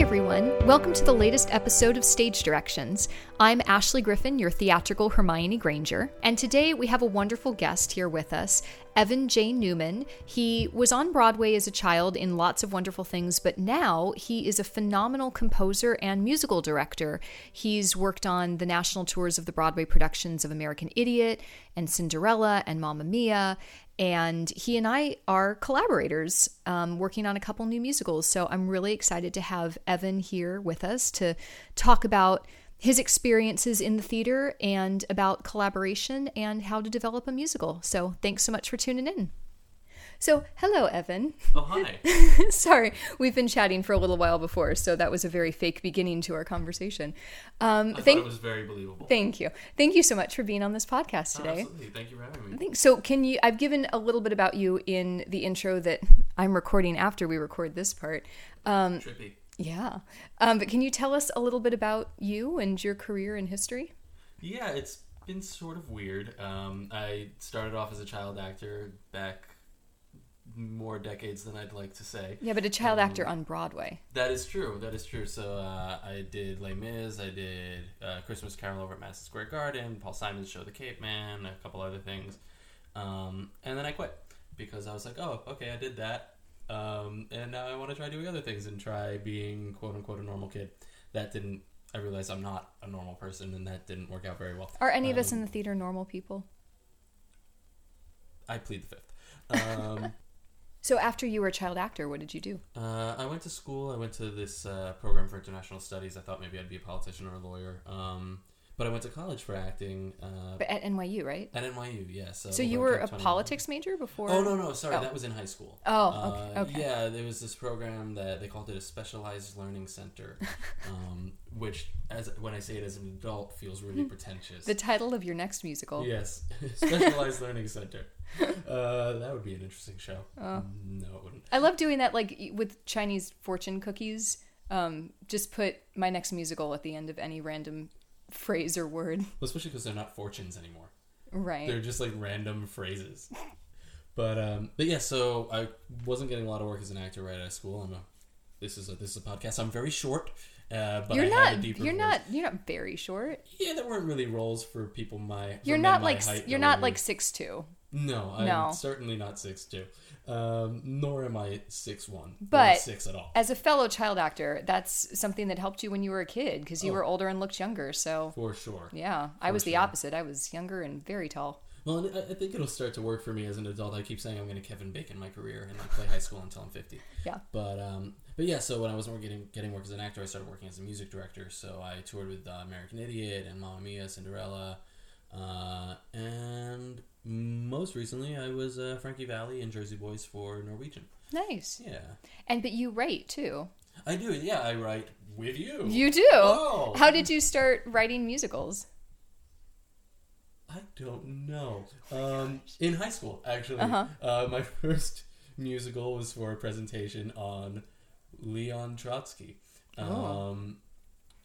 Everyone. Welcome to the latest episode of Stage Directions. I'm Ashley Griffin, your theatrical Hermione Granger, and today we have a wonderful guest here with us, Evan J. Newman. He was on Broadway as a child in lots of wonderful things, but now he is a phenomenal composer and musical director. He's worked on the national tours of the Broadway productions of American Idiot and Cinderella and Mamma Mia, and he and I are collaborators um, working on a couple new musicals. So I'm really excited to have Evan here with us to talk about his experiences in the theater and about collaboration and how to develop a musical. So thanks so much for tuning in. So, hello, Evan. Oh, hi. Sorry, we've been chatting for a little while before, so that was a very fake beginning to our conversation. Um, I thank, thought it was very believable. thank you, thank you so much for being on this podcast Oh, today. absolutely. Thank you for having me. Thanks. So, can you? I've given a little bit about you in the intro that I'm recording after we record this part. Um, Trippy. yeah, um, but can you tell us a little bit about you and your career and history? Yeah, it's been sort of weird. Um, I started off as a child actor back more decades than I'd like to say. Yeah, but a child Um, actor on Broadway. That is true. That is true. So uh, I did Les Mis. I did uh, Christmas Carol over at Madison Square Garden. Paul Simon's show, The Capeman. A couple other things. Um, and then I quit because I was like, oh, okay, I did that. Um, and now I want to try doing other things and try being quote unquote a normal kid. That didn't. I realized I'm not a normal person, and that didn't work out very well. Are any of us Um, in the theater normal people? I plead the fifth. Um, So, after you were a child actor, what did you do? Uh, I went to school. I went to this uh, program for international studies. I thought maybe I'd be a politician or a lawyer. Um, but I went to college for acting uh, But at NYU, right? at NYU. Yeah. So, So you were a politics major before? Oh no no sorry Oh. that was in high school. Oh, okay, Uh, okay. Yeah, there was this program that they called it a specialized learning center, um, which as when I say it as an adult feels really pretentious. The title of your next musical. Yes, specialized learning center. Uh, that would be an interesting show. Oh. No, it wouldn't. I love doing that, like with Chinese fortune cookies. Um, just put my next musical at the end of any random phrase or word. Well, especially because they're not fortunes anymore. Right. They're just like random phrases. But um, but yeah, so I wasn't getting a lot of work as an actor right out of school. I'm a this is a this is a podcast. I'm very short, uh, but you're I not. You're voice. not. You're not very short. Yeah, there weren't really roles for people my. for You're not like. height You're not like six two. No, I'm No. certainly not six two. Um, nor am I six one. But- six at all. As a fellow child actor, that's something that helped you when you were a kid because you Oh. were older and looked younger. So For sure. yeah, I For was the opposite. I was younger and very tall. Well, and I, I think it'll start to work for me as an adult. I keep saying I'm going to Kevin Bacon my career and like play high school until I'm 50. Yeah. But um, but yeah. So when I wasn't getting getting work as an actor, I started working as a music director. So I toured with uh, American Idiot and Mamma Mia, Cinderella, uh, and most recently I was uh, Frankie Valli and Jersey Boys for Norwegian. Nice. Yeah, And but you write too. I do. Yeah, I write with you. You do. Oh. How did you start writing musicals? I don't know. Um, in high school, actually, Uh-huh. uh, my first musical was for a presentation on Leon Trotsky. Oh. Um,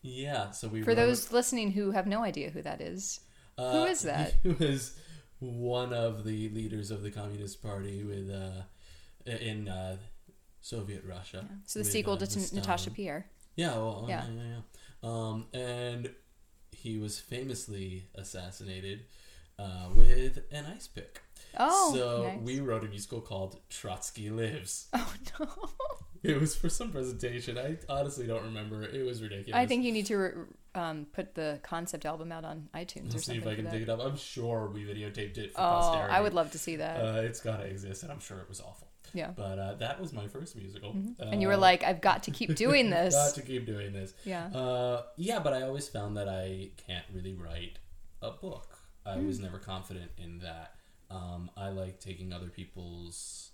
yeah, so we For wrote- those listening who have no idea who that is, uh, who is that? He was one of the leaders of the Communist Party with uh, in uh, Soviet Russia. so the with, sequel uh, to Natasha. Pierre. Yeah, well, Yeah. yeah, yeah, yeah. Um, and he was famously assassinated uh, with an ice pick. Oh, so nice. we wrote a musical called Trotsky Lives. Oh no! It was for some presentation. I honestly don't remember. It was ridiculous. I think you need to re- um, put the concept album out on iTunes or Let's see something. if I can dig it up. I'm sure we videotaped it for Oh, posterity. I would love to see that. Uh, it's gotta exist, and I'm sure it was awful. Yeah. But uh, that was my first musical. and you were Uh, like, I've got to keep doing this. got to keep doing this. yeah. Uh, yeah, but I always found that I can't really write a book. I Hmm. was never confident in that. Um, I like taking other people's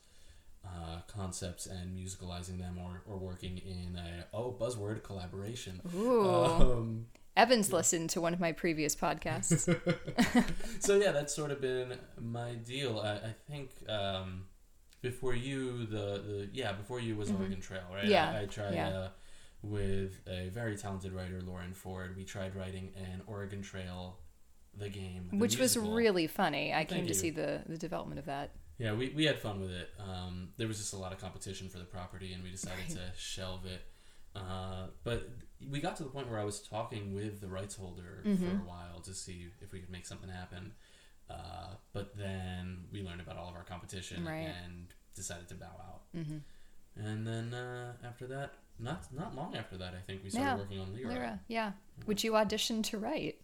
uh, concepts and musicalizing them, or, or working in a oh buzzword collaboration. Ooh. Um, Evans listened to one of my previous podcasts. so yeah, that's sort of been my deal. I, I think um, before you, the, the yeah, before you was Oregon Trail, right? Mm-hmm. Yeah, I, I tried yeah. uh, with a very talented writer, Lauren Ford. We tried writing an Oregon Trail, the game, the which was really funny. I Thank came to see the, the development of that. Yeah, we, we had fun with it. Um, there was just a lot of competition for the property, and we decided Right. to shelve it. Uh, but we got to the point where I was talking with the rights holder Mm-hmm. for a while to see if we could make something happen. Uh, but then we learned about all of our competition Right. and decided to bow out. Mm-hmm. And then uh, after that, not not long after that, I think we started Yeah. working on Lyra. Lyra, yeah. Which you auditioned to write.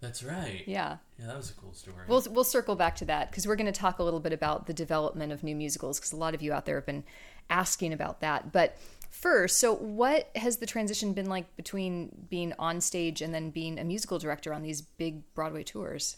That's right. Yeah. Yeah, that was a cool story. We'll, we'll circle back to that because we're going to talk a little bit about the development of new musicals because a lot of you out there have been asking about that. But first, so what has the transition been like between being on stage and then being a musical director on these big Broadway tours?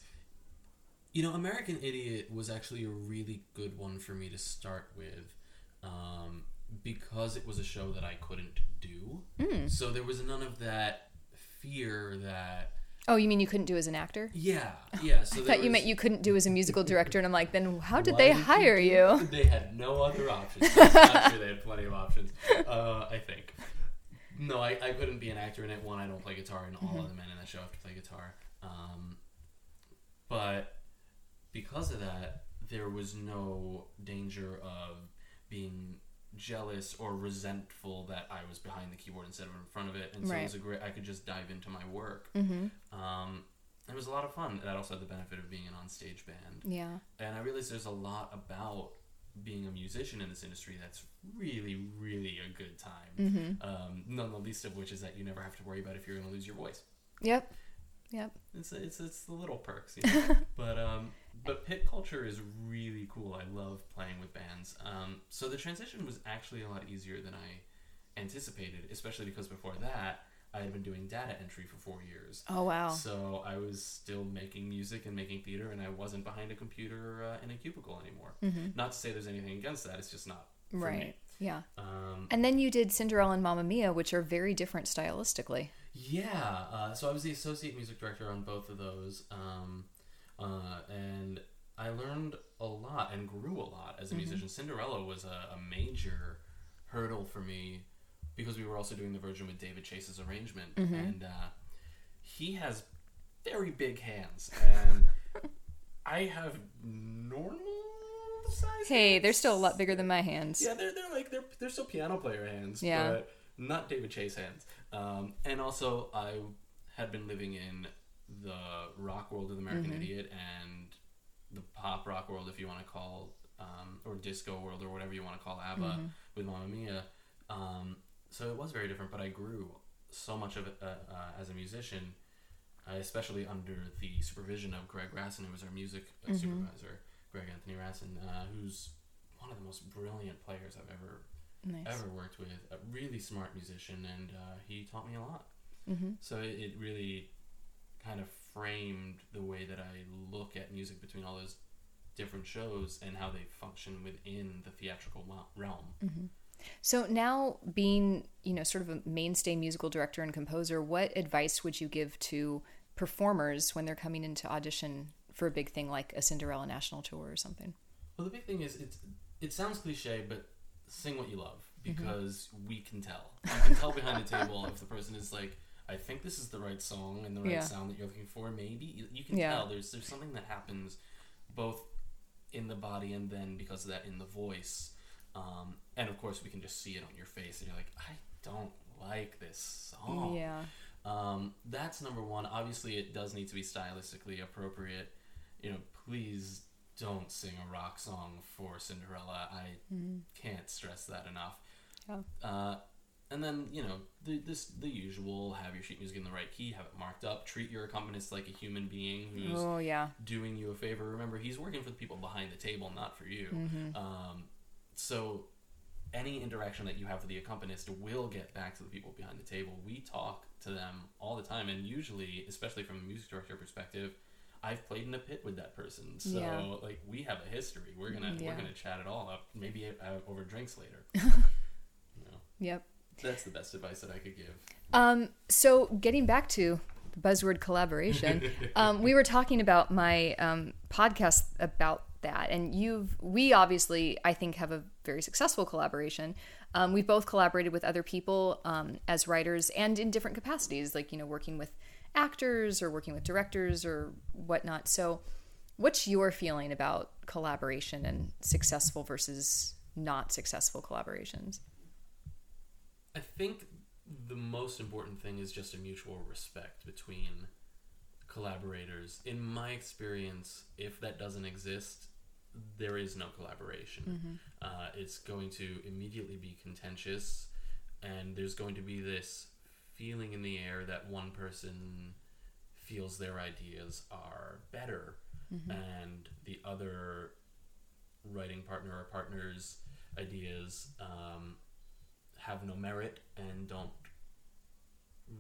You know, American Idiot was actually a really good one for me to start with um, because it was a show that I couldn't do. Hmm. So there was none of that fear that. Oh, you mean you couldn't do as an actor? Yeah, yeah. So I thought you meant you couldn't do as a musical director, and I'm like, then how did Why they hire do you? They had no other options. I'm sure they had plenty of options. Uh, I think. No, I, I couldn't be an actor in it. One, I don't play guitar, and all Mm-hmm. of the men in that show have to play guitar. Um, but because of that, there was no danger of being jealous or resentful that I was behind the keyboard instead of in front of it, and so Right. it was a great. I could just dive into my work. Mm-hmm. Um, it was a lot of fun. That also had the benefit of being an on-stage band Yeah. and I realized there's a lot about being a musician in this industry that's really, really a good time. Mm-hmm. Um, none the least of which is that you never have to worry about if you're going to lose your voice. Yep. Yep. It's it's, it's the little perks, you know? but um, but pit culture is really cool. I love playing with bands. Um, so the transition was actually a lot easier than I anticipated, especially because before that I had been doing data entry for four years. Oh wow. So I was still making music and making theater, and I wasn't behind a computer uh, in a cubicle anymore. Mhm. Not to say there's anything against that; it's just not for Right. me. Yeah. Um, And then you did Cinderella and Mamma Mia, which are very different stylistically. yeah, uh, so I was the associate music director on both of those, um, uh, and I learned a lot and grew a lot as a musician. Cinderella was a, a major hurdle for me because we were also doing the version with David Chase's arrangement, and uh, he has very big hands, and I have normal size. Hey, they're still a lot bigger than my hands. Yeah, they're they're like they're they're still piano player hands, Yeah. but not David Chase hands. Um, and also, I had been living in the rock world of American Mm-hmm. Idiot and the pop rock world, if you want to call, um, or disco world, or whatever you want to call ABBA Mm-hmm. with Mamma Mia. Um, so it was very different, but I grew so much of it uh, uh, as a musician, uh, especially under the supervision of Greg Rassen, who was our music uh, Mm-hmm. supervisor, Greg Anthony Rassen, uh, who's one of the most brilliant players I've ever Nice. ever worked with. A really smart musician, and uh, he taught me a lot. Mm-hmm. So it, it really kind of framed the way that I look at music between all those different shows and how they function within the theatrical realm. Mm-hmm. So now, being you know sort of a mainstay musical director and composer, what advice would you give to performers when they're coming into audition for a big thing like a Cinderella national tour or something? Well, the big thing is it's it sounds cliche, but sing what you love mm-hmm. because we can tell. You can tell behind the table if the person is like, I think this is the right song and the right Yeah. sound that you're looking for. Maybe you, you can Yeah. tell. There's there's something that happens both in the body and then because of that in the voice. Um, and of course, we can just see it on your face, and you're like, I don't like this song. Yeah. Um, that's number one. Obviously, it does need to be stylistically appropriate. You know, please don't sing a rock song for Cinderella. I can't stress that enough. Yeah. Uh, and then you know the this the usual: have your sheet music in the right key, have it marked up, treat your accompanist like a human being who's Oh yeah. doing you a favor. Remember, he's working for the people behind the table, not for you. Um, so any interaction that you have with the accompanist will get back to the people behind the table. We talk to them all the time, and usually, especially from a music director perspective, I've played in a pit with that person, so Yeah. like we have a history. We're gonna Yeah. we're gonna chat it all up, maybe uh, over drinks later. you know, Yep. That's the best advice that I could give. Um, so getting back to buzzword collaboration, um, we were talking about my um, podcast about that, and you've we obviously I think have a very successful collaboration. Um, we've both collaborated with other people um, as writers and in different capacities, like you know working with actors or working with directors or whatnot. So, what's your feeling about collaboration and successful versus not successful collaborations? I think the most important thing is just a mutual respect between collaborators. In my experience, if that doesn't exist, there is no collaboration. Uh, it's going to immediately be contentious, and there's going to be this feeling in the air that one person feels their ideas are better, and the other writing partner or partner's ideas um, have no merit and don't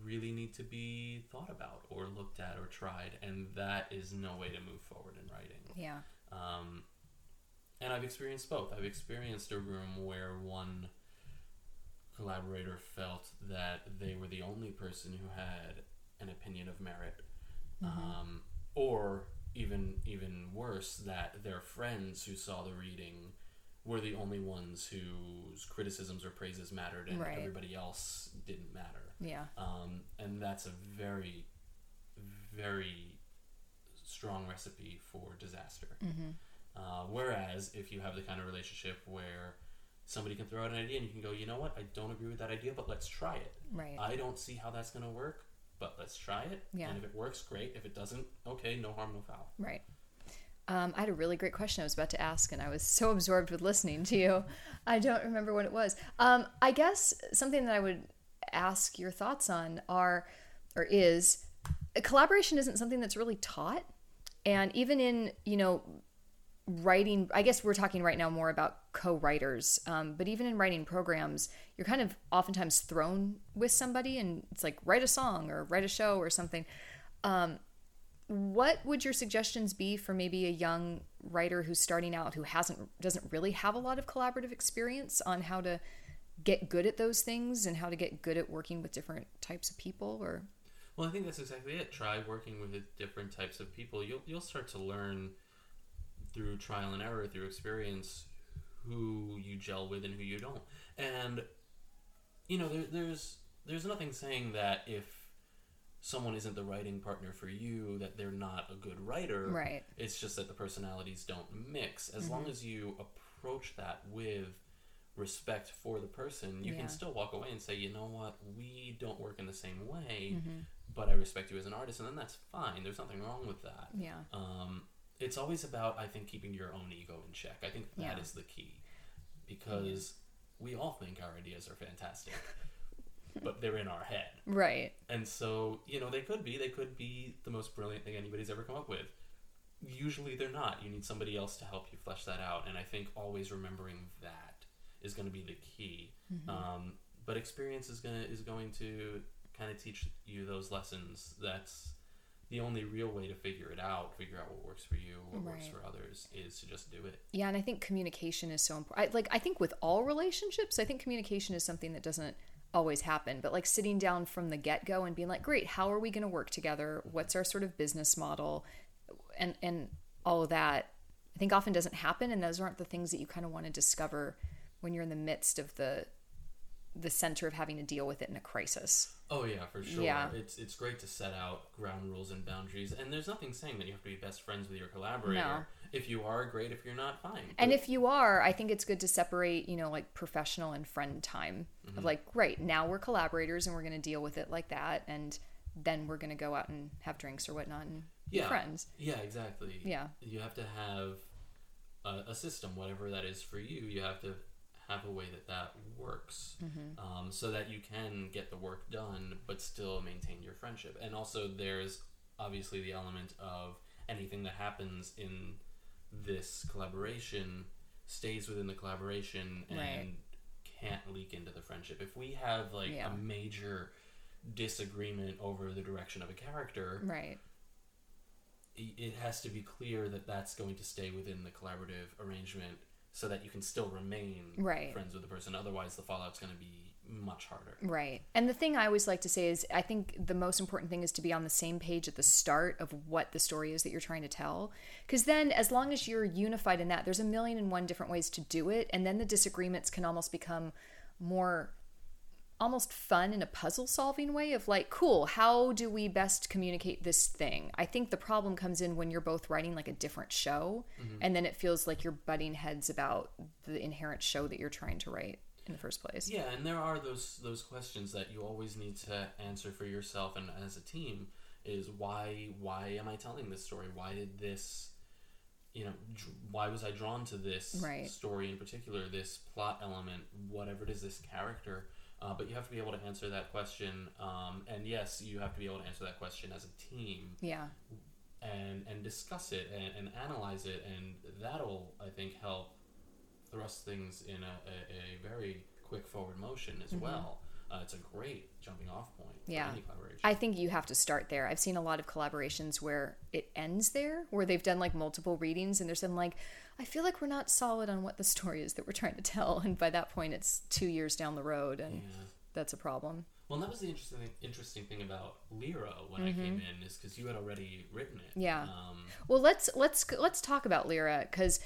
really need to be thought about or looked at or tried, and that is no way to move forward in writing. Yeah. Um, and I've experienced both. I've experienced a room where one collaborator felt that they were the only person who had an opinion of merit, um, or even even worse, that their friends who saw the reading were the only ones whose criticisms or praises mattered, and Right. everybody else didn't matter. Yeah. Um, and that's a very, very strong recipe for disaster. Mm-hmm. Uh, whereas if you have the kind of relationship where somebody can throw out an idea and you can go, you know what, I don't agree with that idea, but let's try it. Right. I don't see how that's going to work, but let's try it. Yeah. And if it works, great. If it doesn't, okay, no harm, no foul. Right. Um, I had a really great question I was about to ask, and I was so absorbed with listening to you. I don't remember what it was. Um, I guess something that I would ask your thoughts on are, or is, collaboration isn't something that's really taught. And even in, you know, writing, I guess we're talking right now more about co writers, um, but even in writing programs, you're kind of oftentimes thrown with somebody, and it's like, write a song or write a show or something. Um, what would your suggestions be for maybe a young writer who's starting out who hasn't doesn't really have a lot of collaborative experience on how to get good at those things and how to get good at working with different types of people or Well, I think that's exactly it. Try working with different types of people. You'll you'll start to learn through trial and error, through experience, who you gel with and who you don't. And you know, there, there's there's nothing saying that if someone isn't the writing partner for you, that they're not a good writer. Right. It's just that the personalities don't mix. As long as you approach that with respect for the person, you Yeah. can still walk away and say, you know what, we don't work in the same way, Mm-hmm. but I respect you as an artist, and then that's fine. There's nothing wrong with that. yeah Um, it's always about, I think, keeping your own ego in check. I think that is Yeah. the key, because we all think our ideas are fantastic, but they're in our head. right And so, you know, they could be. They could be the most brilliant thing anybody's ever come up with. Usually they're not. You need somebody else to help you flesh that out. And I think always remembering that is going to be the key. Um, but experience is going to is going to kind of teach you those lessons. That's the only real way to figure it out, figure out what works for you, what works for others, is to just do it. yeah and i think communication is so important like i think with all relationships i think communication is something that doesn't always happen but like sitting down from the get-go and being like great how are we going to work together what's our sort of business model and and all of that i think often doesn't happen and those aren't the things that you kind of want to discover when you're in the midst of the the center of having to deal with it in a crisis Oh yeah, for sure. Yeah. It's it's great to set out ground rules and boundaries, and there's nothing saying that you have to be best friends with your collaborator. No. If you are, great. If you're not, fine. And But- if you are, I think it's good to separate, you know, like professional and friend time. Of like, right, now we're collaborators and we're going to deal with it like that. And then we're going to go out and have drinks or whatnot and be friends. Yeah, exactly. Yeah. You have to have a, a system, whatever that is for you. You have to have a way that that works, Mm-hmm. um, so that you can get the work done, but still maintain your friendship. And also, there's obviously the element of anything that happens in this collaboration stays within the collaboration and Right. can't leak into the friendship. If we have like Yeah. a major disagreement over the direction of a character, Right. it has to be clear that that's going to stay within the collaborative arrangement so that you can still remain Right. friends with the person. Otherwise, the fallout's going to be much harder. Right. And the thing I always like to say is I think the most important thing is to be on the same page at the start of what the story is that you're trying to tell. Because then, as long as you're unified in that, there's a million and one different ways to do it. And then the disagreements can almost become more almost fun in a puzzle solving way of like, cool, how do we best communicate this thing? I think the problem comes in when you're both writing like a different show mm-hmm. and then it feels like you're butting heads about the inherent show that you're trying to write. In the first place. Yeah, and there are those those questions that you always need to answer for yourself and as a team is why why am I telling this story? Why did this you know dr- why was I drawn to this Right. story in particular, this plot element, whatever it is, this character? Uh, but you have to be able to answer that question, um, and yes, you have to be able to answer that question as a team Yeah. and and discuss it and, and analyze it, and that'll I think help thrust things in a, a, a very quick forward motion as well. Uh, it's a great jumping off point for Mm-hmm. Yeah. any collaboration. I think you have to start there. I've seen a lot of collaborations where it ends there, where they've done like multiple readings and there's some like, I feel like we're not solid on what the story is that we're trying to tell. And by that point, it's two years down the road, and yeah. that's a problem. Well, that was the interesting interesting thing about Lyra when I came in is because you had already written it. Mm-hmm. Yeah. Um, Well, let's let's let's talk about Lyra because,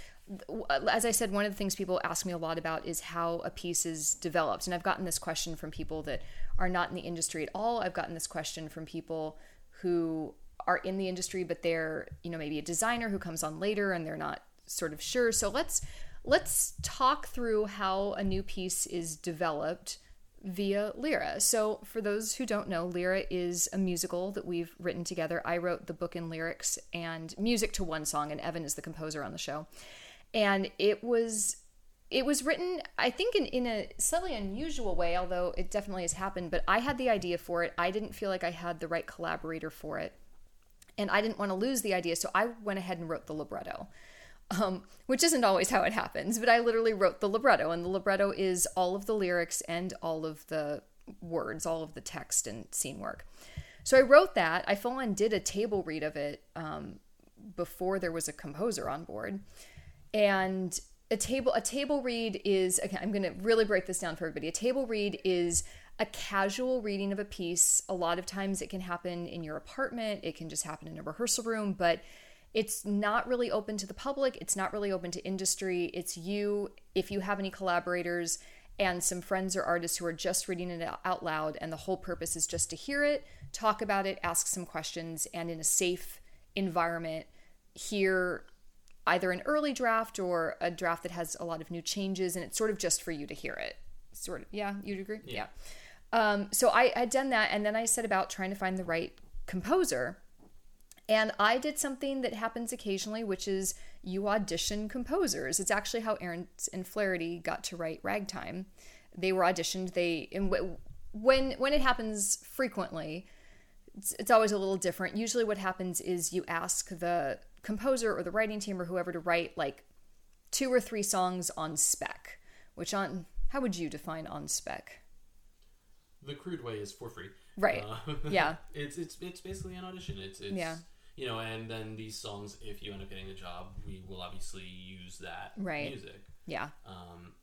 as I said, one of the things people ask me a lot about is how a piece is developed, and I've gotten this question from people that are not in the industry at all. I've gotten this question from people who are in the industry, but they're you know maybe a designer who comes on later and they're not sort of sure. So let's let's talk through how a new piece is developed via Lyra. So, for those who don't know, Lyra is a musical that we've written together. I wrote the book and lyrics and music to one song, and Evan is the composer on the show. And it was it was written, I think, in, in a slightly unusual way, although it definitely has happened. But I had the idea for it. I didn't feel like I had the right collaborator for it. And I didn't want to lose the idea, so I went ahead and wrote the libretto um, which isn't always how it happens, but I literally wrote the libretto, and the libretto is all of the lyrics and all of the words, all of the text and scene work. So I wrote that. I full on did a table read of it um, before there was a composer on board, and a table a table read is okay. I'm going to really break this down for everybody. A table read is a casual reading of a piece. A lot of times it can happen in your apartment. It can just happen in a rehearsal room, but it's not really open to the public. It's not really open to industry. It's you, if you have any collaborators and some friends or artists who are just reading it out loud, and the whole purpose is just to hear it, talk about it, ask some questions, and in a safe environment, hear either an early draft or a draft that has a lot of new changes, and it's sort of just for you to hear it. Sort of, yeah, you'd agree? Yeah. Um, so I had done that, and then I set about trying to find the right composer. And I did something that happens occasionally, which is you audition composers. It's actually how Ahrens and Flaherty got to write Ragtime. They were auditioned. They and when when it happens frequently, it's, it's always a little different. Usually, what happens is you ask the composer or the writing team or whoever to write like two or three songs on spec. Which on how would you define on spec? the crude way is for free. Right. Uh, Yeah. It's it's it's basically an audition. It's it's Yeah. You know, and then these songs, if you end up getting the job, we will obviously use that Right. music. Yeah. Um,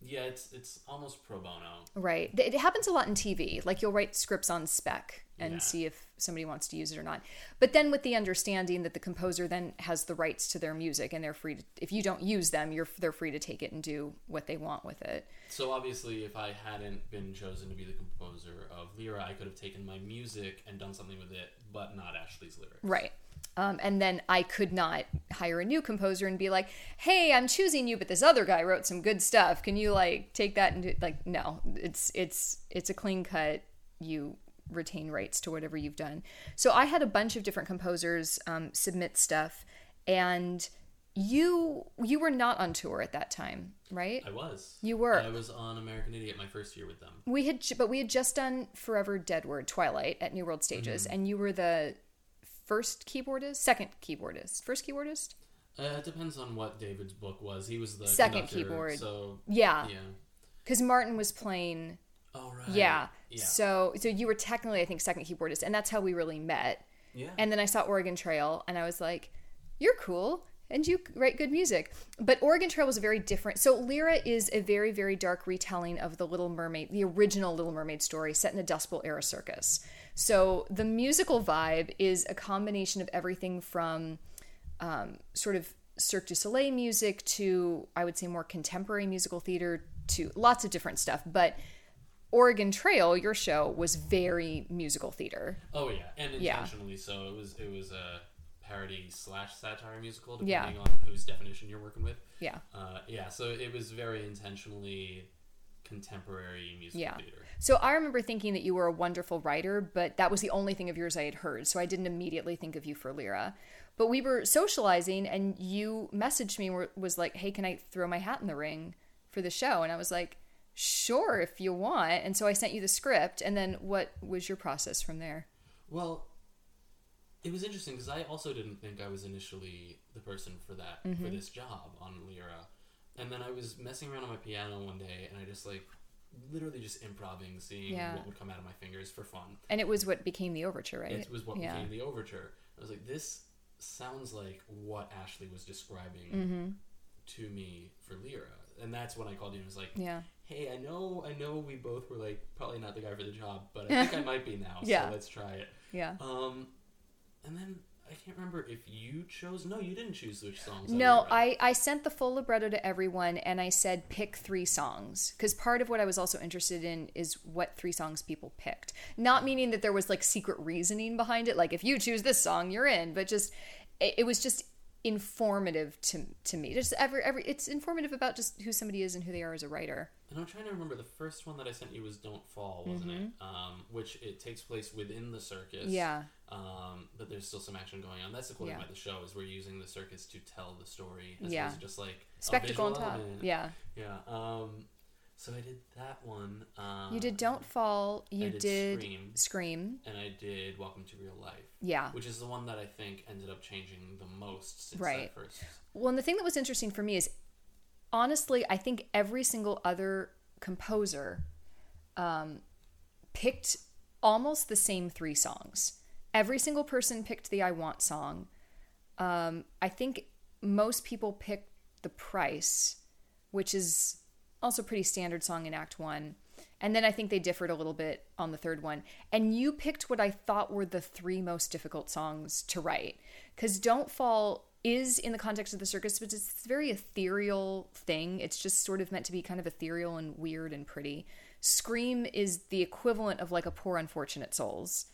yeah, it's it's almost pro bono. Right. It happens a lot in TV. Like you'll write scripts on spec and Yeah. see if somebody wants to use it or not. But then with the understanding that the composer then has the rights to their music and they're free to if you don't use them, you're they're free to take it and do what they want with it. So obviously, if I hadn't been chosen to be the composer of Lyra, I could have taken my music and done something with it, but not Ashley's lyrics. Right. Um, and then I could not hire a new composer and be like, "Hey, I'm choosing you, but this other guy wrote some good stuff. Can you like take that and do like?" No, it's it's it's a clean cut. You retain rights to whatever you've done. So I had a bunch of different composers um, submit stuff, and you you were not on tour at that time, right? I was. You were. I was on American Idiot my first year with them. We had, but we had just done Forever Deadward Twilight at New World Stages, Mm-hmm. and you were the first keyboardist, second keyboardist, first keyboardist. Uh, it depends on what David's book was. He was the Second keyboard. So Yeah, yeah. because Martin was playing. Oh right. Yeah. Yeah. So, so you were technically, I think, second keyboardist, and that's how we really met. yeah. And then I saw Oregon Trail, and I was like, "You're cool." And you write good music. But Oregon Trail was very different. So, Lyra is a very, very dark retelling of the Little Mermaid, the original Little Mermaid story set in a Dust Bowl era circus. So, the musical vibe is a combination of everything from um, sort of Cirque du Soleil music to, I would say, more contemporary musical theater to lots of different stuff. But Oregon Trail, your show, was very musical theater. oh yeah, and Yeah. intentionally so. It was it was a parody slash satire musical, Yeah. depending on whose definition you're working with. Yeah. Uh, yeah, so it was very intentionally contemporary musical Yeah. theater. So I remember thinking that you were a wonderful writer, but that was the only thing of yours I had heard. So I didn't immediately think of you for Lyra. But we were socializing, and you messaged me was like, "Hey, can I throw my hat in the ring for the show?" And I was like, "Sure, if you want." And so I sent you the script. And then what was your process from there? Well, it was interesting because I also didn't think I was initially the person for that Mm-hmm. for this job on Lyra, and then I was messing around on my piano one day, and I just like literally just improvising, seeing Yeah. what would come out of my fingers for fun. And it was what became the overture, right? It was what yeah. became the overture. I was like, this sounds like what Ashley was describing Mm-hmm. to me for Lyra, and that's when I called you and was like, Yeah. hey, I know, I know, we both were like probably not the guy for the job, but I think I might be now. Yeah. So let's try it. Yeah. Um, and then I can't remember if you chose. No, you didn't choose which songs. No. I, I sent the full libretto to everyone and I said pick three songs. Because part of what I was also interested in is what three songs people picked. Not meaning that there was like secret reasoning behind it, like if you choose this song, you're in, but just it, it was just informative to to me. Just every every it's informative about just who somebody is and who they are as a writer. And I'm trying to remember the first one that I sent you was "Don't Fall," wasn't it? Um, which it takes place within the circus. Mm-hmm. Yeah. Um, but there's still some action going on. That's the cool thing Yeah. about the show is we're using the circus to tell the story as Yeah. just like Spectacle on top. element. Yeah. Yeah. Um, so I did that one. Um, You did Don't Fall, you did did Scream. Scream. and I did Welcome to Real Life. Yeah. which is the one that I think ended up changing the most since Right. that first. Well, and the thing that was interesting for me is honestly, I think every single other composer um, picked almost the same three songs. Every single person picked the I Want song. Um, I think most people picked The Price, which is also pretty standard song in Act One. And then I think they differed a little bit on the third one. And you picked what I thought were the three most difficult songs to write. Because Don't Fall is in the context of the circus, but it's a very ethereal thing. It's just sort of meant to be kind of ethereal and weird and pretty. Scream is the equivalent of like a poor unfortunate souls,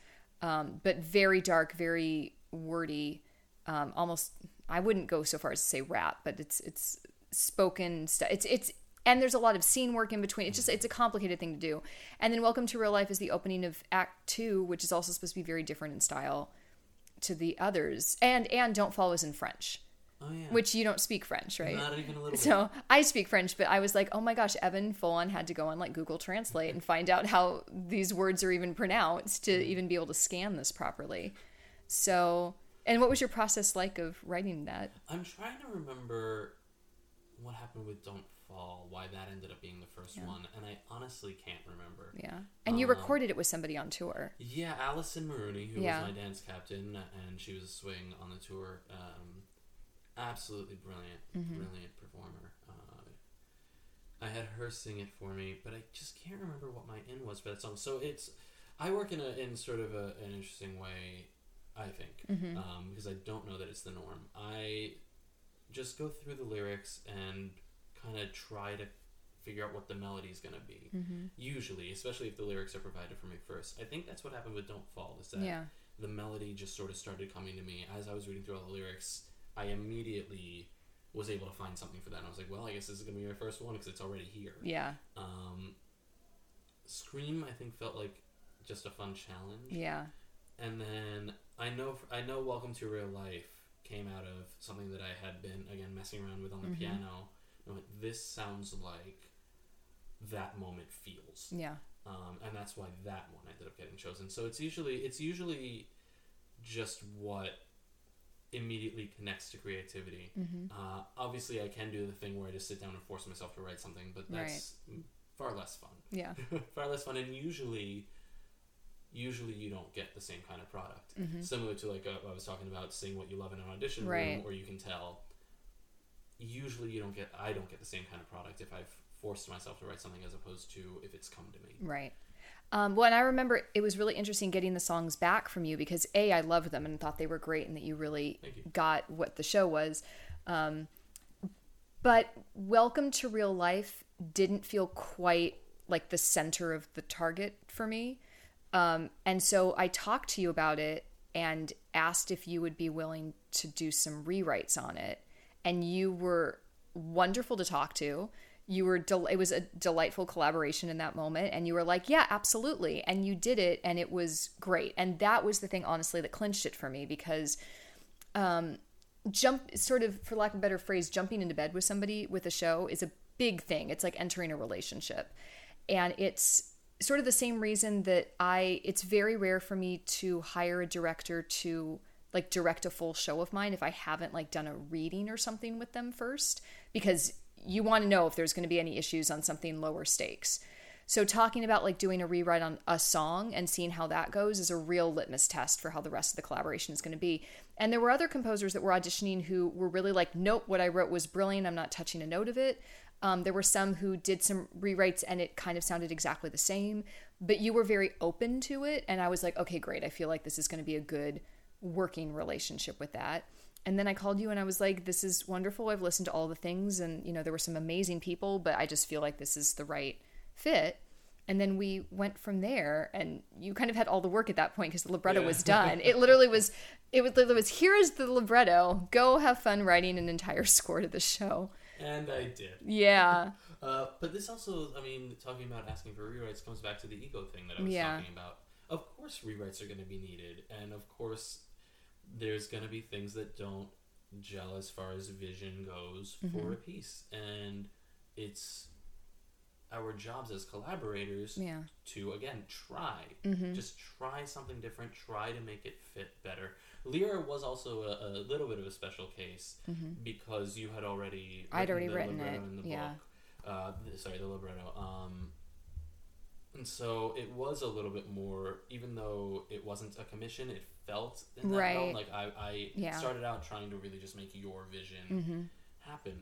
um, but very dark, very wordy, um, almost. I wouldn't go so far as to say rap, but it's it's spoken stuff. It's it's and there's a lot of scene work in between. It's just it's a complicated thing to do. And then Welcome to Real Life is the opening of Act Two, which is also supposed to be very different in style to the others. And and Don't Fall is in French, Oh yeah, which you don't speak French, right? not even a little bit. So I speak French, but I was like, oh my gosh, Evan full on had to go on like Google Translate and find out how these words are even pronounced to mm-hmm. even be able to scan this properly. So, and what was your process like of writing that? I'm trying to remember what happened with Don't Fall, why that ended up being the first one, and I honestly can't remember. Yeah. And you Um, recorded it with somebody on tour. Yeah, Allison Maroney, who Yeah. was my dance captain, and she was a swing on the tour. Um, absolutely brilliant, Mm-hmm. brilliant performer. Uh, I had her sing it for me, but I just can't remember what my in was for that song. So it's, I work in a in sort of a, an interesting way, I think, Mm-hmm. um, because I don't know that it's the norm. I just go through the lyrics and kind of try to figure out what the melody is going to be. Mm-hmm. Usually, especially if the lyrics are provided for me first. I think that's what happened with Don't Fall. Is that Yeah. the melody just sort of started coming to me as I was reading through all the lyrics. I immediately was able to find something for that. And I was like, well, I guess this is going to be my first one because it's already here. Yeah. Um, Scream, I think, felt like just a fun challenge. Yeah. And then I know I know Welcome to Real Life came out of something that I had been again messing around with on the Mhm. piano. I'm like, this sounds like that moment feels, Yeah. um, and that's why that one ended up getting chosen. So it's usually it's usually just what immediately connects to creativity. Mm-hmm. Uh, obviously, I can do the thing where I just sit down and force myself to write something, but that's far less fun. Yeah. far less fun, and usually, usually you don't get the same kind of product. Mm-hmm. Similar to like uh, I was talking about, seeing what you love in an audition Right. room, or you can tell. Usually, you don't get. I don't get the same kind of product if I've forced myself to write something as opposed to if it's come to me. Right. Um, well, and I remember it was really interesting getting the songs back from you because a I loved them and thought they were great and that you really you. got what the show was. Um, but Welcome to Real Life didn't feel quite like the center of the target for me. Um, and so I talked to you about it and asked if you would be willing to do some rewrites on it. And you were wonderful to talk to. you were del- it was a delightful collaboration in that moment and you were like yeah absolutely and you did it and it was great. And that was the thing honestly that clinched it for me because um jump sort of for lack of a better phrase jumping into bed with somebody with a show is a big thing. It's like entering a relationship. And it's sort of the same reason that I it's very rare for me to hire a director to like direct a full show of mine if I haven't like done a reading or something with them first because you want to know if there's going to be any issues on something lower stakes. So talking about like doing a rewrite on a song and seeing how that goes is a real litmus test for how the rest of the collaboration is going to be. And there were other composers that were auditioning who were really like, nope, what I wrote was brilliant. I'm not touching a note of it. Um, there were some who did some rewrites and it kind of sounded exactly the same, but you were very open to it. And I was like, okay, great. I feel like this is going to be a good working relationship with that. And then I called you and I was like, this is wonderful. I've listened to all the things and, you know, there were some amazing people, but I just feel like this is the right fit. And then we went from there and you kind of had all the work at that point because the libretto Yeah. was done. it literally was, it was literally was, here is the libretto. Go have fun writing an entire score to the show. And I did. Yeah. Uh, but this also, I mean, talking about asking for rewrites comes back to the ego thing that I was Yeah. talking about. Of course, rewrites are going to be needed, and of course, there's going to be things that don't gel as far as vision goes Mm-hmm. for a piece, and it's our jobs as collaborators Yeah. to again try, Mm-hmm. just try something different, try to make it fit better. Lyra was also a, a little bit of a special case because you had already Mm-hmm. I'd already the written libretto it, in the yeah. book. Uh, sorry, the libretto. Um, and so it was a little bit more, even though it wasn't a commission, it felt in that realm. Right. Like I, I Yeah. Mm-hmm. started out trying to really just make your vision happen.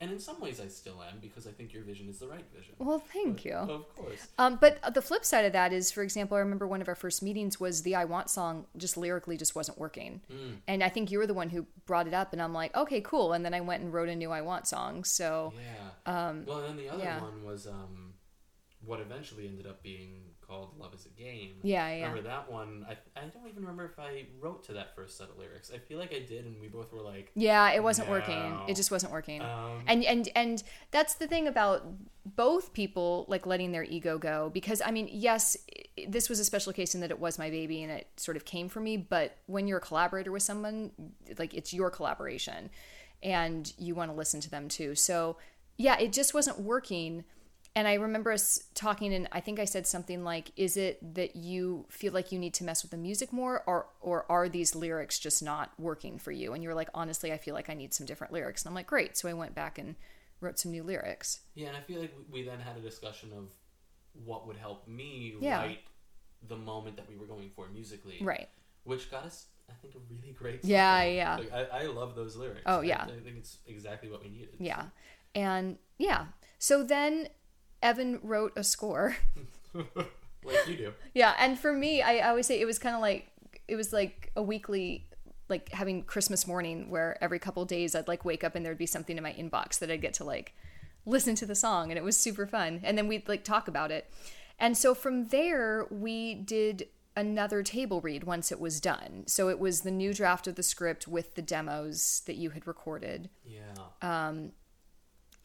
And in some ways, I still am because I think your vision is the right vision. Well, thank But- you. Of course. Um, but the flip side of that is, for example, I remember one of our first meetings was the "I Want" song just lyrically just wasn't working, Mm. and I think you were the one who brought it up, and I'm like, okay, cool, and then I went and wrote a new "I Want" song. So Yeah. um, well, and then the other yeah. one was um, what eventually ended up being called "Love Is a Game." yeah, yeah, Remember that one? I, I don't even remember if I wrote to that first set of lyrics. I feel like I did, and we both were like, yeah, it wasn't No. working. It just wasn't working. um, and and and that's the thing about both people like letting their ego go because i mean yes this was a special case in that it was my baby and it sort of came from me but when you're a collaborator with someone like it's your collaboration and you want to listen to them too so yeah it just wasn't working and i remember us talking and i think i said something like is it that you feel like you need to mess with the music more or or are these lyrics just not working for you and you were like honestly i feel like i need some different lyrics and i'm like great so i went back and wrote some new lyrics yeah, and I feel like we then had a discussion of what would help me Yeah. write the moment that we were going for musically, right which got us, I think, a really great. Yeah, song. yeah. Like, I, I love those lyrics. Oh, I- yeah. I, think it's exactly what we needed. yeah and yeah so then evan wrote a score like you do. Yeah, and for me, I, I always say it was kind of like it was like a weekly like having Christmas morning where every couple days I'd like wake up and there'd be something in my inbox that I'd get to like listen to the song and it was super fun. And then we'd like talk about it. And so from there we did another table read once it was done. So it was the new draft of the script with the demos that you had recorded. Yeah. Um,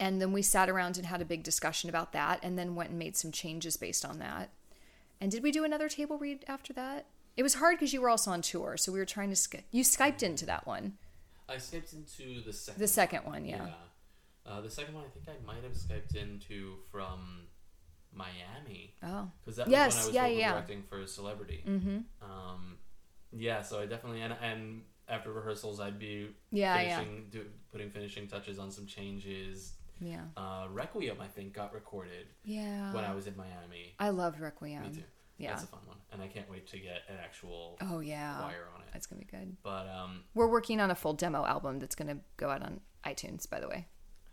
And then we sat around and had a big discussion about that and then went and made some changes based on that. And did we do another table read after that? It was hard because you were also on tour, so we were trying to sk- you Skyped into that one. I skyped into the second. The second one, yeah. Uh, the second one, I think I might have skyped into from Miami Oh. because that was Yes, when I was yeah, yeah. directing for a Celebrity. Mm-hmm. Um, yeah, so I definitely and and after rehearsals, I'd be Yeah, yeah. do, putting finishing touches on some changes. Yeah. Uh, Requiem, I think, got recorded Yeah. when I was in Miami. I love Requiem. Me too. Yeah. That's a fun one, and I can't wait to get an actual Oh yeah. choir on it. That's gonna be good. But um, We're working on a full demo album that's gonna go out on iTunes, by the way.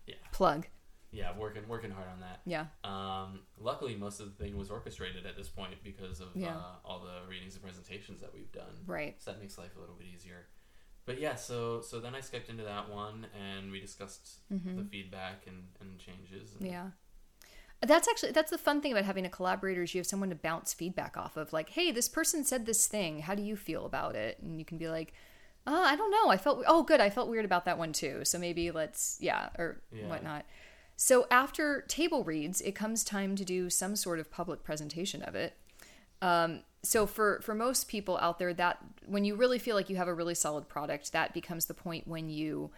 yeah, Plug. yeah, working working hard on that. Yeah. Um, luckily, most of the thing was orchestrated at this point because of Yeah. uh, all the readings and presentations that we've done. Right. So that makes life a little bit easier. But yeah, so so then I skyped into that one and we discussed the feedback and, and changes. And Mm-hmm. Yeah. That's actually that's the fun thing about having a collaborator is you have someone to bounce feedback off of like, hey, this person said this thing. How do you feel about it? And you can be like, uh, I don't know. I felt oh good. I felt weird about that one too. So maybe let's yeah or Yeah. whatnot. So after table reads, it comes time to do some sort of public presentation of it. Um, so for for most people out there, that when you really feel like you have a really solid product, that becomes the point when you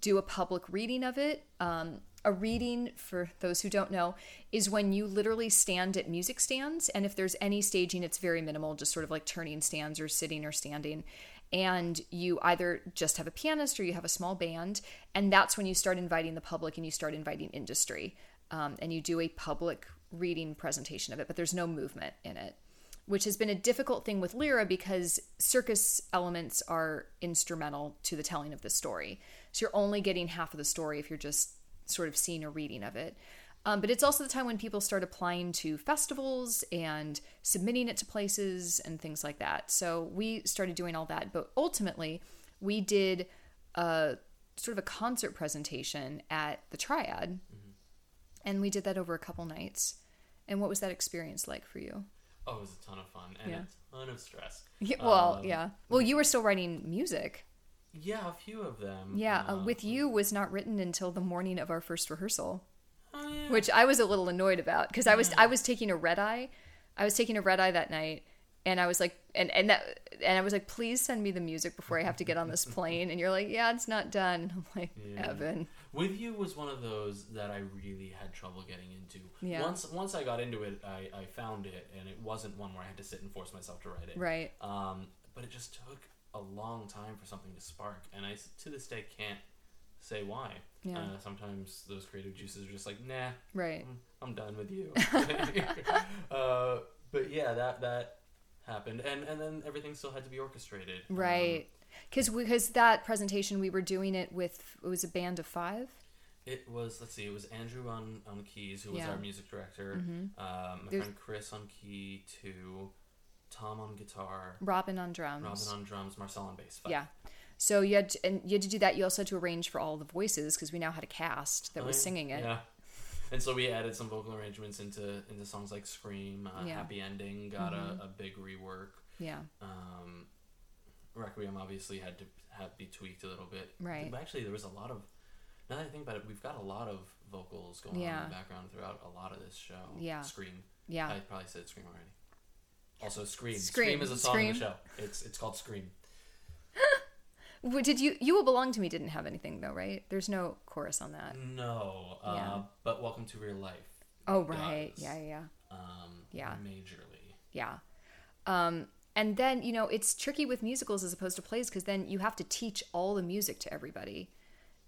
do a public reading of it. Um, a reading, for those who don't know, is when you literally stand at music stands, and if there's any staging, it's very minimal, just sort of like turning stands or sitting or standing. And you either just have a pianist or you have a small band, and that's when you start inviting the public and you start inviting industry, um, and you do a public reading presentation of it, but there's no movement in it which has been a difficult thing with Lyra because circus elements are instrumental to the telling of the story. So you're only getting half of the story if you're just sort of seeing a reading of it. Um, but it's also the time when people start applying to festivals and submitting it to places and things like that. So we started doing all that. But ultimately, we did a sort of a concert presentation at the Triad. Mm-hmm. And we did that over a couple nights. And what was that experience like for you? Oh, it was a ton of fun and yeah. a ton of stress. Yeah, well, um, yeah. Well, you were still writing music. Yeah, a few of them. Yeah, uh, with you was not written until the morning of our first rehearsal, oh, yeah. which I was a little annoyed about because I was I was taking a red eye. I was taking a red eye that night, and I was like, and and that, and I was like, please send me the music before I have to get on this plane. And you're like, yeah, it's not done. I'm like, yeah. Evan. With you was one of those that I really had trouble getting into. Yeah. Once once I got into it, I, I found it, and it wasn't one where I had to sit and force myself to write it. Right. Um, but it just took a long time for something to spark, and I to this day can't say why. Yeah. Uh, sometimes those creative juices are just like, nah. Right. I'm, I'm done with you. uh, but yeah, that that happened, and and then everything still had to be orchestrated. Right. Um, because because that presentation we were doing it with it was a band of five. It was let's see, it was Andrew on on keys who was yeah. our music director. Mm-hmm. Um, my There's... friend Chris on key two, Tom on guitar, Robin on drums, Robin on drums, Marcel on bass. Five. Yeah. So you had to, and you had to do that. You also had to arrange for all the voices because we now had a cast that was singing it. Yeah. And so we added some vocal arrangements into into songs like "Scream," uh, yeah. "Happy Ending," got mm-hmm. a, a big rework. Yeah. Um, Requiem obviously had to have be tweaked a little bit. Right. But actually, there was a lot of. Now that I think about it, we've got a lot of vocals going yeah. on in the background throughout a lot of this show. Yeah. Scream. Yeah. I probably said Scream already. Also, Scream. Scream, Scream is a song Scream. in the show. It's it's called Scream. Did you you will belong to me? Didn't have anything though, right? There's no chorus on that. No. Uh, yeah. But Welcome to Real Life. Oh right. Does. Yeah. Yeah. Um, yeah. Majorly. Yeah. Um, and then you know it's tricky with musicals as opposed to plays because then you have to teach all the music to everybody,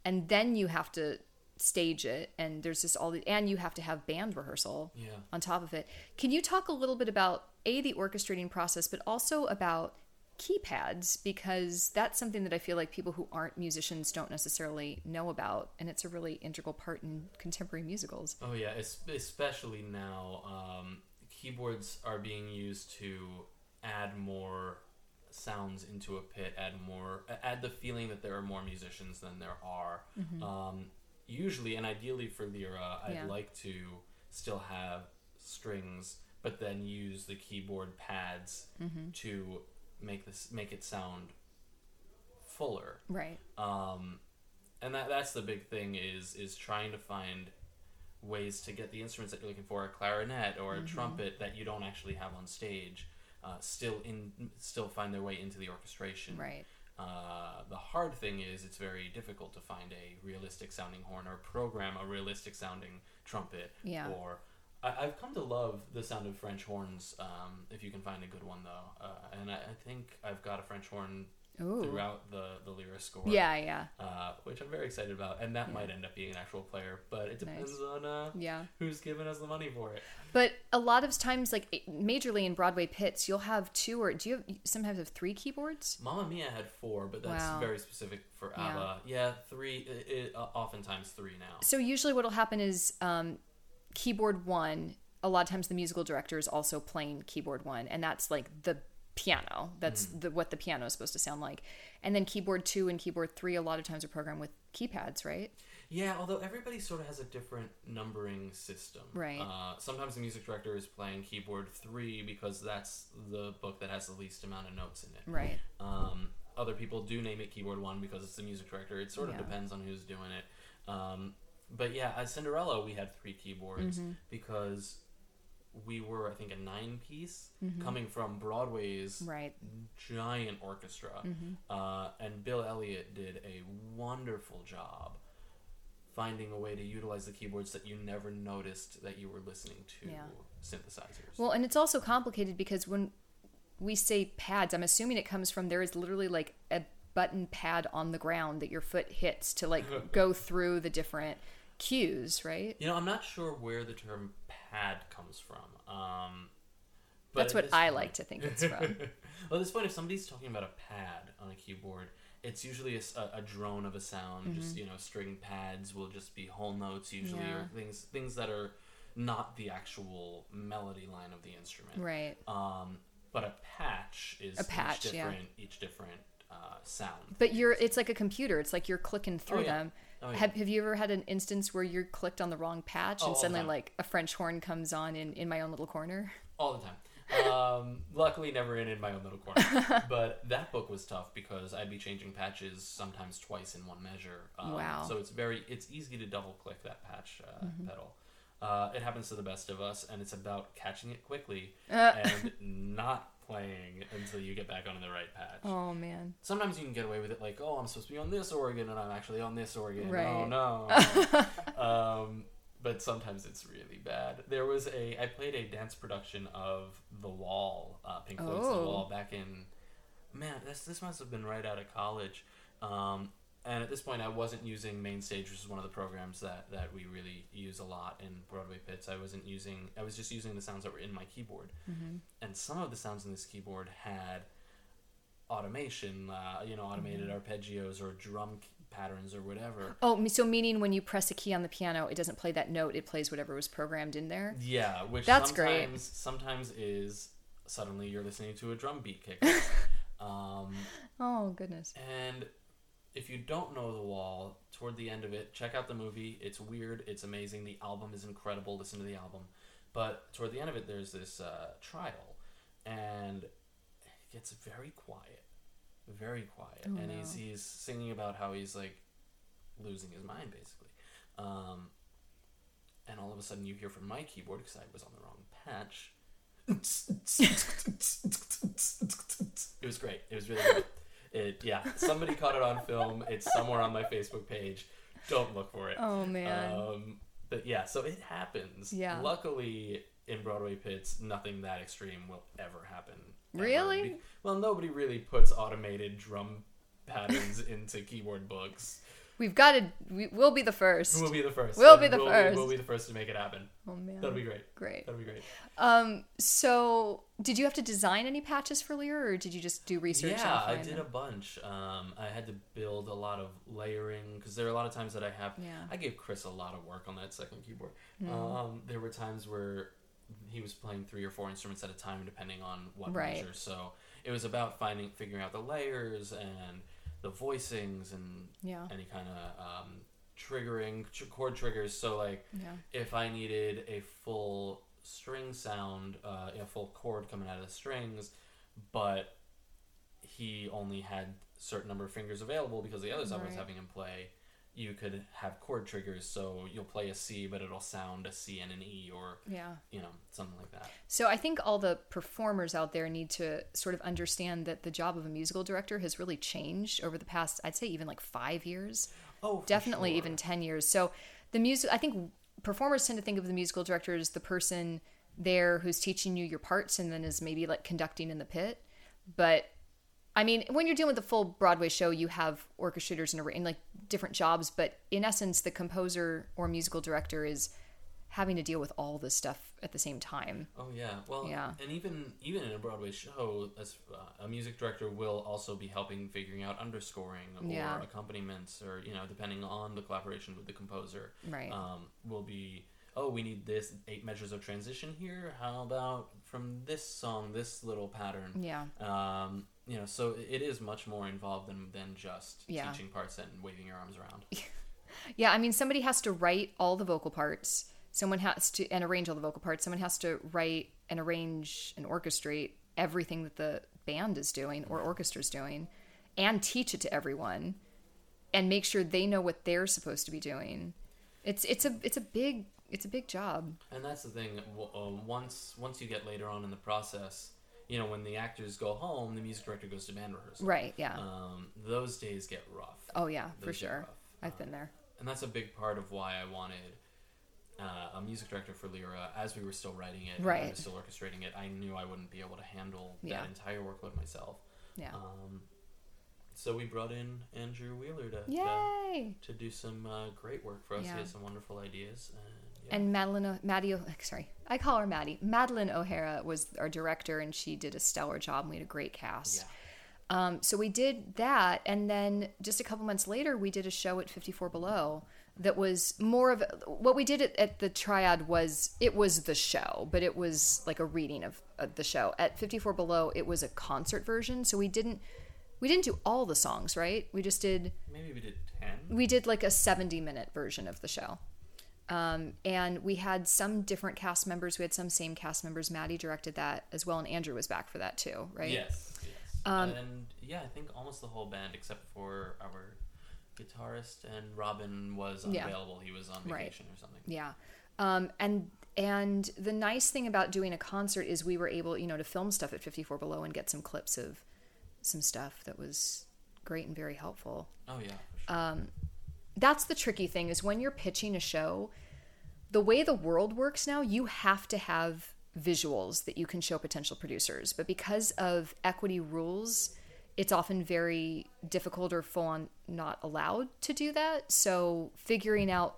and then you have to stage it and there's just all the and you have to have band rehearsal yeah. on top of it can you talk a little bit about a the orchestrating process but also about keypads because that's something that I feel like people who aren't musicians don't necessarily know about, and it's a really integral part in contemporary musicals. Oh yeah, especially now, um, keyboards are being used to add more sounds into a pit, add more, add the feeling that there are more musicians than there are. Mm-hmm. Um, usually, and ideally for Lyra, I'd yeah. like to still have strings, but then use the keyboard pads mm-hmm. to make this make it sound fuller. Right. Um, and that that's the big thing is is trying to find ways to get the instruments that you're looking for, a clarinet or a mm-hmm. trumpet that you don't actually have on stage, uh, still in still find their way into the orchestration. Right. Uh, the hard thing is it's very difficult to find a realistic sounding horn or program a realistic sounding trumpet yeah. or I, have come to love the sound of French horns. Um, if you can find a good one, though, uh, and I, I, think I've got a French horn Ooh. throughout the the Lyra score. Yeah, yeah. Uh, which I'm very excited about, and that yeah. might end up being an actual player, but it depends nice. on uh, yeah who's giving us the money for it. But a lot of times, like majorly in Broadway pits, you'll have two or do you have, sometimes have three keyboards? Mamma Mia had four, but that's wow. very specific for ABBA. Yeah, yeah three. It, it, uh, oftentimes three now. So usually, what'll happen is um, keyboard one a lot of times the musical director is also playing keyboard one and that's like the piano. That's mm. the what the piano is supposed to sound like. And then keyboard two and keyboard three a lot of times are programmed with keypads right? Yeah although everybody sort of has a different numbering system. Right. Uh, sometimes the music director is playing keyboard three because that's the book that has the least amount of notes in it. Right. Um, other people do name it keyboard one because it's the music director. It sort of yeah. depends on who's doing it. Um, but yeah, at Cinderella we had three keyboards Mm-hmm. because we were, I think, a nine piece coming from Broadway's Mm-hmm. Right. giant orchestra, Mm-hmm. uh, and Bill Elliott did a wonderful job finding a way to utilize the keyboards that you never noticed that you were listening to Yeah. synthesizers. Well, and it's also complicated because when we say pads, I'm assuming it comes from there is literally like a button pad on the ground that your foot hits to like go through the different cues, right? You know, I'm not sure where the term pad comes from. Um, but That's what I point- like to think it's from. well, at this point, if somebody's talking about a pad on a keyboard, it's usually a drone of a sound. Just you know, string pads will just be whole notes usually, Mm-hmm. Yeah. or things things that are not the actual melody line of the instrument. right. Um, but a patch is A patch, each yeah. different each different uh, sound. But you're it's like a computer. It's like you're clicking through Oh, yeah. them. Oh, yeah. Have have you ever had an instance where you're clicked on the wrong patch Oh, and suddenly like a French horn comes on in, in my own little corner? all the time. Um, luckily, never in in my own little corner. but that book was tough because I'd be changing patches sometimes twice in one measure. Um, Wow. So it's very it's easy to double click that patch uh, pedal. Uh, it happens to the best of us, and it's about catching it quickly Uh. and not playing until you get back onto the right patch. Oh man. Sometimes you can get away with it, like, oh, I'm supposed to be on this organ, and I'm actually on this organ. Right. Oh no. um, but sometimes it's really bad. There was a I played a dance production of The Wall, uh, Pink Floyd's The Oh. Wall, back in man, this this must have been right out of college. Um, and at this point, I wasn't using Mainstage, which is one of the programs that, that we really use a lot in Broadway pits. I wasn't using. I was just using the sounds that were in my keyboard, and some of the sounds in this keyboard had automation, uh, you know, automated arpeggios or drum patterns or whatever. Oh, so meaning when you press a key on the piano, it doesn't play that note; it plays whatever was programmed in there. Yeah, which That's great. sometimes sometimes is suddenly you're listening to a drum beat kick. um, Oh goodness. and if you don't know the wall, toward the end of it, check out the movie. It's weird. It's amazing. The album is incredible. Listen to the album. But toward the end of it, there's this uh, trial, and it gets very quiet, very quiet, Oh, and no. he's he's singing about how he's like losing his mind basically. Um, and all of a sudden, you hear from my keyboard because I was on the wrong patch. It was great. It was really good. It yeah. Somebody caught it on film. It's somewhere on my Facebook page. Don't look for it. Oh man. Um, but yeah, so it happens. Yeah. Luckily, in Broadway pits, nothing that extreme will ever happen. ever. Really? Be- well, nobody really puts automated drum patterns into keyboard books. We've got to. We, we'll be the first. We'll be the first. We'll And be the we'll first. we'll be the first to make it happen. oh man. That'll be great. great. That'll be great. Um. So, did you have to design any patches for Lyra, or did you just do research? Yeah, I did them? a bunch. Um, I had to build a lot of layering because there are a lot of times that I have. Yeah. I gave Chris a lot of work on that second keyboard. Hmm. Um, there were times where he was playing three or four instruments at a time, depending on what Right. measure. So it was about finding, figuring out the layers and the voicings and Yeah. any kind of um, triggering tr- chord triggers. So like Yeah. if I needed a full string sound, uh, a full chord coming out of the strings, but he only had a certain number of fingers available because the others I was having him play, you could have chord triggers. So you'll play a C, but it'll sound a C and an E, or Yeah. you know something like that. So I think all the performers out there need to sort of understand that the job of a musical director has really changed over the past, I'd say, even like five years. Oh, definitely sure. even 10 years so the music i think performers tend to think of the musical director as the person there who's teaching you your parts and then is maybe like conducting in the pit but i mean when you're dealing with a full broadway show you have orchestrators and, and like different jobs but in essence the composer or musical director is having to deal with all this stuff at the same time Oh yeah, well, Yeah. and even even in a Broadway show, as uh, a music director will also be helping figuring out underscoring or Yeah. accompaniments, or you know, depending on the collaboration with the composer. Right. Um, will be oh, we need this eight measures of transition here. How about from this song, this little pattern? yeah Um, you know, so it is much more involved than than just Yeah. teaching parts and waving your arms around. Yeah, I mean, somebody has to write all the vocal parts. Someone has to and arrange all the vocal parts. Someone has to write and arrange and orchestrate everything that the band is doing or orchestra is doing, and teach it to everyone, and make sure they know what they're supposed to be doing. It's it's a it's a big it's a big job. And that's the thing. Uh, once once you get later on in the process, you know, when the actors go home, the music director goes to band rehearsal. Right, yeah. Um, those days get rough. oh yeah, for those get sure. rough. I've Um, been there. and that's a big part of why I wanted uh, a music director for Lyra as we were still writing it, and I Right. was still orchestrating it. I knew I wouldn't be able to handle Yeah. that entire workload myself. Yeah. Um, so we brought in Andrew Wheeler to to, Yay! to do some uh, great work for us. Yeah. He has some wonderful ideas. And, yeah. And Madeline, o- Maddie, o- sorry, I call her Maddie. Madeline O'Hara was our director, and she did a stellar job. and We had a great cast. yeah. Um, so we did that, and then just a couple months later, we did a show at 54 Below that was more of what we did at, at the Triad was it was the show, but it was like a reading of, of the show. At 54 Below, it was a concert version, so we didn't we didn't do all the songs, right? We just did Maybe we did 10. we did like a 70 minute version of the show. Um, and we had some different cast members. We had some same cast members. Maddie directed that as well, and Andrew was back for that too, right? Yes. yes. Um, and yeah, I think almost the whole band except for our guitarist and Robin was Yeah. unavailable. He was on Right. vacation or something. Yeah. Um, and and the nice thing about doing a concert is we were able, you know, to film stuff at 54 Below and get some clips of some stuff that was great and very helpful. Oh yeah, for sure. That's the tricky thing is when you're pitching a show, the way the world works now, you have to have visuals that you can show potential producers. But because of equity rules, it's often very difficult or full on not allowed to do that. So figuring out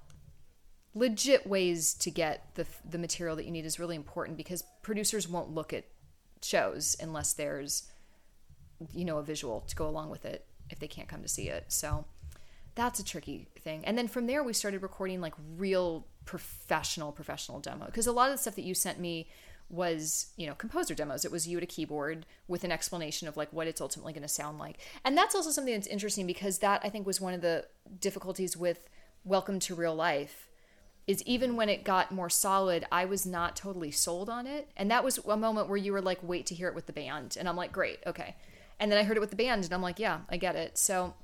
legit ways to get the the material that you need is really important because producers won't look at shows unless there's you know a visual to go along with it if they can't come to see it. So that's a tricky thing. And then from there we started recording like real professional professional demo because a lot of the stuff that you sent me was you know composer demos it was you at a keyboard with an explanation of like what it's ultimately going to sound like and that's also something that's interesting because that i think was one of the difficulties with welcome to real life is even when it got more solid, I was not totally sold on it. And that was a moment where you were like, wait to hear it with the band. And I'm like, great, okay. And then I heard it with the band and I'm like, yeah, I get it. So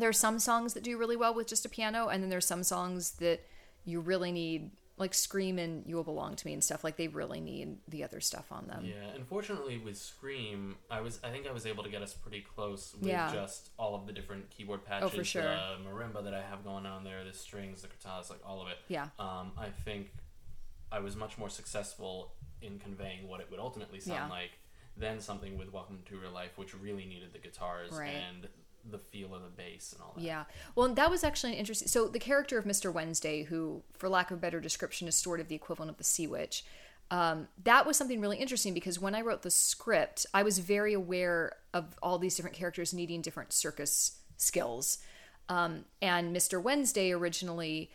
there are some songs that do really well with just a piano. And then there's some songs that you really need, like Scream and You Will Belong to Me and stuff, like they really need the other stuff on them. Yeah, unfortunately with Scream, I was I think I was able to get us pretty close with Yeah. just all of the different keyboard patches. Oh, for sure. The marimba that I have going on there, the strings, the guitars, like all of it. Yeah. Um, I think I was much more successful in conveying what it would ultimately sound Yeah. like than something with Welcome to Real Life, which really needed the guitars Right. and the feel of the bass and all that. Yeah. Well, that was actually an interesting. So the character of Mr. Wednesday, who, for lack of a better description, is sort of the equivalent of the Sea Witch. Um, that was something really interesting because when I wrote the script, I was very aware of all these different characters needing different circus skills. Um, and Mr. Wednesday originally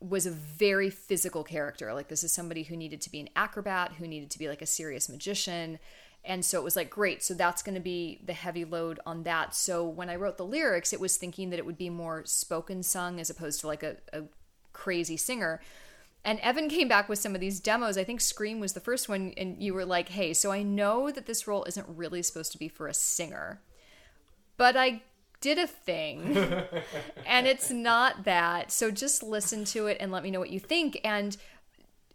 was a very physical character. Like this is somebody who needed to be an acrobat, who needed to be like a serious magician. And so it was like, great, so that's going to be the heavy load on that. So when I wrote the lyrics, it was thinking that it would be more spoken sung as opposed to like a, a crazy singer. And Evan came back with some of these demos. I think Scream was the first one. And you were like, hey, so I know that this role isn't really supposed to be for a singer, but I did a thing and it's not that. So just listen to it and let me know what you think. And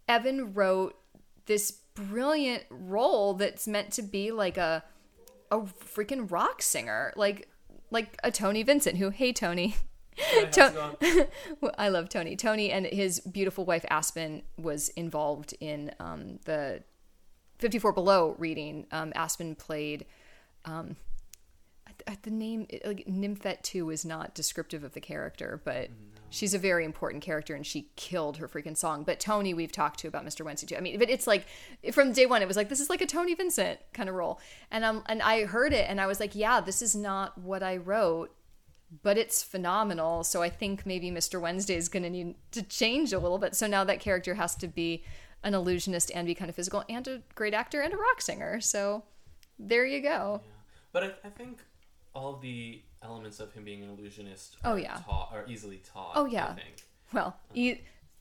Evan wrote this brilliant role that's meant to be like a a freaking rock singer, like like a Tony Vincent. Who, hey Tony, how's To- it going? Well, I love Tony. Tony and his beautiful wife Aspen was involved in um, the 54 Below reading. Um, Aspen played. Um, I- the name like Nymphette 2 is not descriptive of the character, but she's a very important character and she killed her freaking song. But Tony, we've talked to about Mr. Wednesday too. I mean, but it's like from day one, it was like this is like a Tony Vincent kind of role, and um, and I heard it and I was like, yeah, this is not what I wrote but it's phenomenal. So I think maybe Mr. Wednesday is going to need to change a little bit. So now that character has to be an illusionist and be kind of physical and a great actor and a rock singer. So there you go. But I, I think all the elements of him being an illusionist Oh, yeah. taught are easily taught. Oh, yeah. I think. Well, e-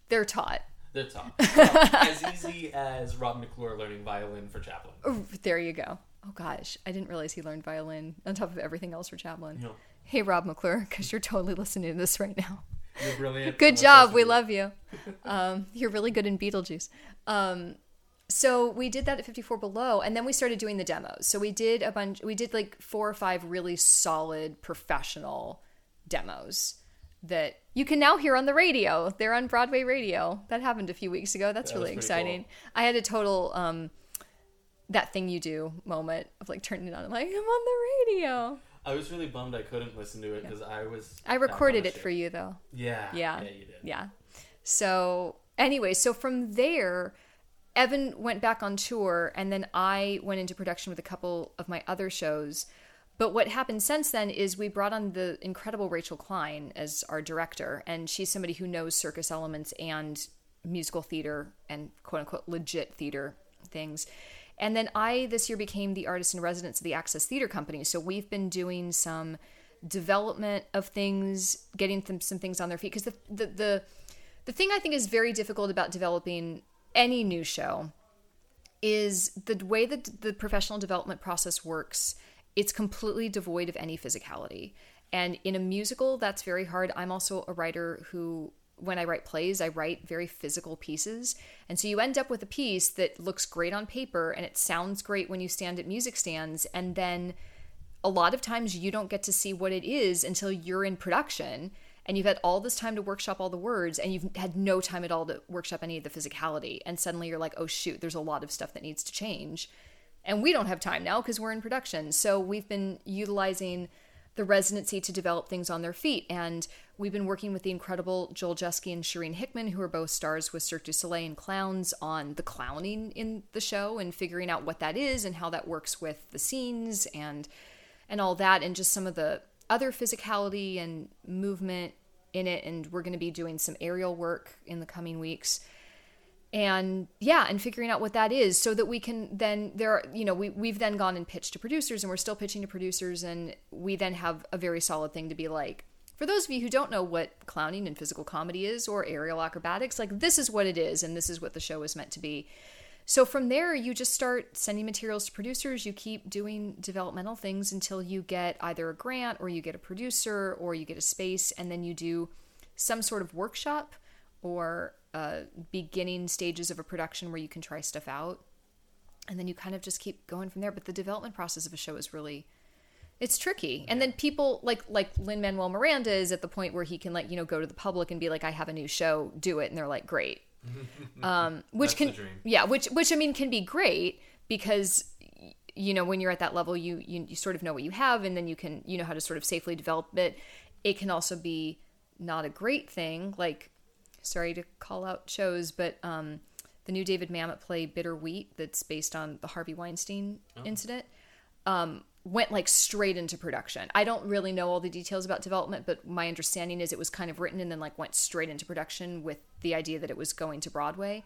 they're taught. They're taught. Well, as easy as Rob McClure learning violin for Chaplin. Oh, there you go. Oh gosh, I didn't realize he learned violin on top of everything else for Chaplin. Yeah. Hey, Rob McClure, because you're totally listening to this right now. You're brilliant. Good I'm job. We love you. Um, you're really good in Beetlejuice. Um, so we did that at 54 Below, and then we started doing the demos. So we did a bunch. We did like four or five really solid professional demos that you can now hear on the radio. They're on Broadway radio. That happened a few weeks ago. That's That was really pretty exciting. I had a total um, that thing you do moment of like turning it on. I'm like, I'm on the radio. I was really bummed I couldn't listen to it because I was. I recorded it for you though. Yeah. Yeah. Yeah, you did. Yeah. So anyway, so from there, Evan went back on tour, and then I went into production with a couple of my other shows. But what happened since then is we brought on the incredible Rachel Klein as our director, and she's somebody who knows circus elements and musical theater and quote unquote legit theater things. And then I this year became the artist in residence of the Access Theater Company. So we've been doing some development of things, getting some things on their feet. Because the, the the the thing I think is very difficult about developing any new show is the way that the professional development process works. It's completely devoid of any physicality. And in a musical, that's very hard. I'm also a writer who, when I write plays, I write very physical pieces. And so you end up with a piece that looks great on paper and it sounds great when you stand at music stands. And then a lot of times you don't get to see what it is until you're in production and you've had all this time to workshop all the words and you've had no time at all to workshop any of the physicality. And suddenly you're like oh shoot there's a lot of stuff that needs to change. And we don't have time now because we're in production. So we've been utilizing the residency to develop things on their feet. And we've been working with the incredible joel jeske and shereen hickman who are both stars with cirque du soleil and clowns on the clowning in the show and figuring out what that is and how that works with the scenes and and all that and just some of the other physicality and movement in it and we're going to be doing some aerial work in the coming weeks. And yeah and figuring out what that is so that we can then there are you know we, we've then gone and pitched to producers and we're still pitching to producers and we then have a very solid thing to be like for those of you who don't know what clowning and physical comedy is or aerial acrobatics like this is what it is and this is what the show is meant to be so from there, you just start sending materials to producers. You keep doing developmental things until you get either a grant or you get a producer or you get a space, and then you do some sort of workshop or uh, beginning stages of a production where you can try stuff out. And then you kind of just keep going from there. But the development process of a show is really it's tricky. And then people like like Lin Manuel Miranda is at the point where he can like, you know, go to the public and be like, I have a new show, do it, and they're like, Great um, which That's can yeah which which i mean can be great because you know when you're at that level you, you you sort of know what you have and then you can you know how to sort of safely develop it. It can also be not a great thing like sorry to call out shows but um the new david mamet play bitter wheat that's based on the harvey weinstein incident. Um, went like straight into production. I don't really know all the details about development, but my understanding is it was kind of written and then like went straight into production with the idea that it was going to Broadway.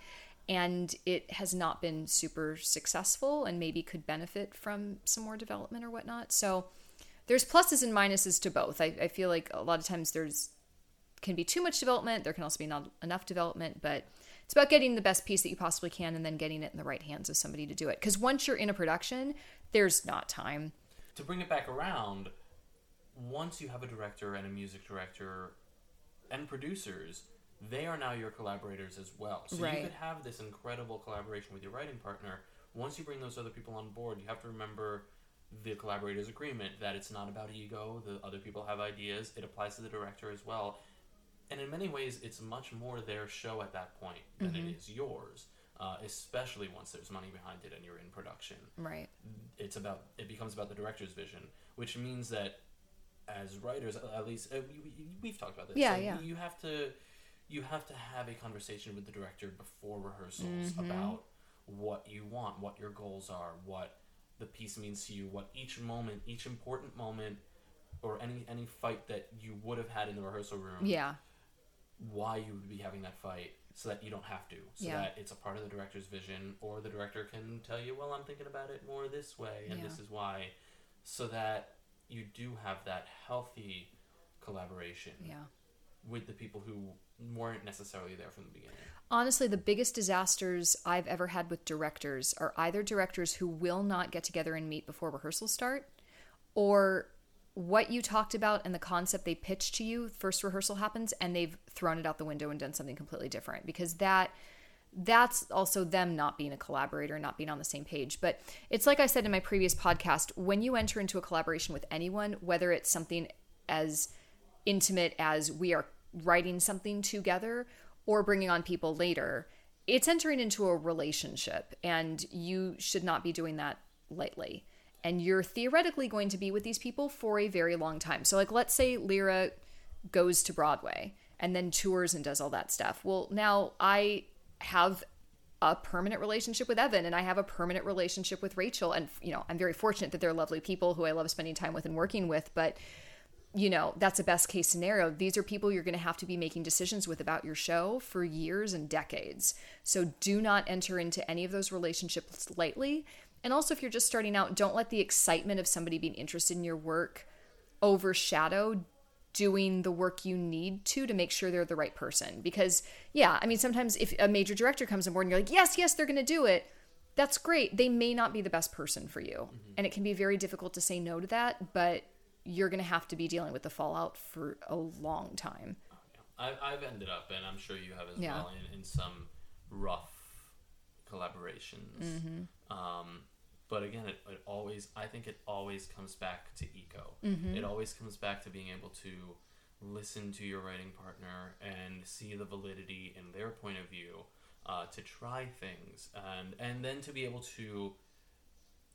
And it has not been super successful and maybe could benefit from some more development or whatnot. So there's pluses and minuses to both. I, I feel like a lot of times there's can be too much development. There can also be not enough development, but it's about getting the best piece that you possibly can and then getting it in the right hands of somebody to do it. Because once you're in a production, there's not time. To bring it back around, once you have a director and a music director and producers, they are now your collaborators as well. So Right. you could have this incredible collaboration with your writing partner. Once you bring those other people on board, you have to remember the collaborators agreement that it's not about ego, the other people have ideas, it applies to the director as well. And in many ways, it's much more their show at that point than it mm-hmm. is yours, uh, especially once there's money behind it and you're in production Right. it's about it becomes about the director's vision, which means that as writers, at least uh, we, we've talked about this. Yeah, yeah. You have to you have to have a conversation with the director before rehearsals Mm-hmm. about what you want, what your goals are, what the piece means to you, what each moment, each important moment, or any any fight that you would have had in the rehearsal room Yeah. Why you would be having that fight so that you don't have to so Yeah. that it's a part of the director's vision or the director can tell you well i'm thinking about it more this way and Yeah. this is why so that you do have that healthy collaboration Yeah. with the people who weren't necessarily there from the beginning Honestly, the biggest disasters I've ever had with directors are either directors who will not get together and meet before rehearsals start or what you talked about and the concept they pitched to you first rehearsal happens and they've thrown it out the window and done something completely different because that that's also them not being a collaborator not being on the same page. But it's like i said in my previous podcast when you enter into a collaboration with anyone whether it's something as intimate as we are writing something together or bringing on people later it's entering into a relationship and you should not be doing that lightly and you're theoretically going to be with these people for a very long time. So, like, let's say Lyra goes to Broadway and then tours and does all that stuff. Well, now I have a permanent relationship with Evan and I have a permanent relationship with Rachel. And, you know, I'm very fortunate that they're lovely people who I love spending time with and working with. But, you know, that's a best case scenario. These are people you're going to have to be making decisions with about your show for years and decades. So do not enter into any of those relationships lightly and also, if you're just starting out, don't let the excitement of somebody being interested in your work overshadow doing the work you need to to make sure they're the right person. Because, yeah, I mean, sometimes if a major director comes on board and you're like, yes, yes, they're going to do it, that's great. They may not be the best person for you. Mm-hmm. And it can be very difficult to say no to that, but you're going to have to be dealing with the fallout for a long time. Oh, yeah. I, have ended up, and I'm sure you have as yeah. well, in, in some rough collaborations. Mm-hmm. Um, but again, it, it always, I think it always comes back to ego. Mm-hmm. It always comes back to being able to listen to your writing partner and see the validity in their point of view, uh, to try things, and, and then to be able to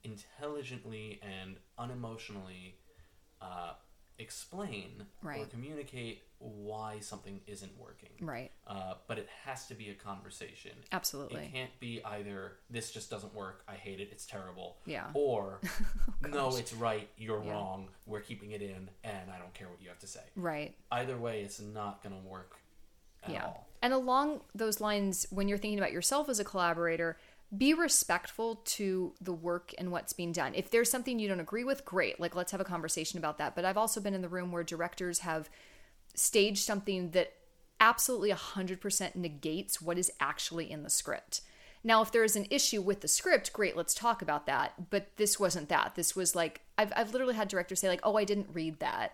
intelligently and unemotionally uh, explain right. or communicate why something isn't working. Right. Uh, but it has to be a conversation. Absolutely. It can't be either this just doesn't work, I hate it, it's terrible. Yeah. Or oh, no, it's right, you're yeah. wrong, we're keeping it in, and I don't care what you have to say. Right. Either way, it's not going to work yeah. All. And along those lines, when you're thinking about yourself as a collaborator, be respectful to the work and what's being done. If there's something you don't agree with, great. Like, let's have a conversation about that. But I've also been in the room where directors have staged something that absolutely 100% negates what is actually in the script. Now, if there is an issue with the script, great, let's talk about that. But this wasn't that. This was like, I've, I've literally had directors say, like, oh, I didn't read that,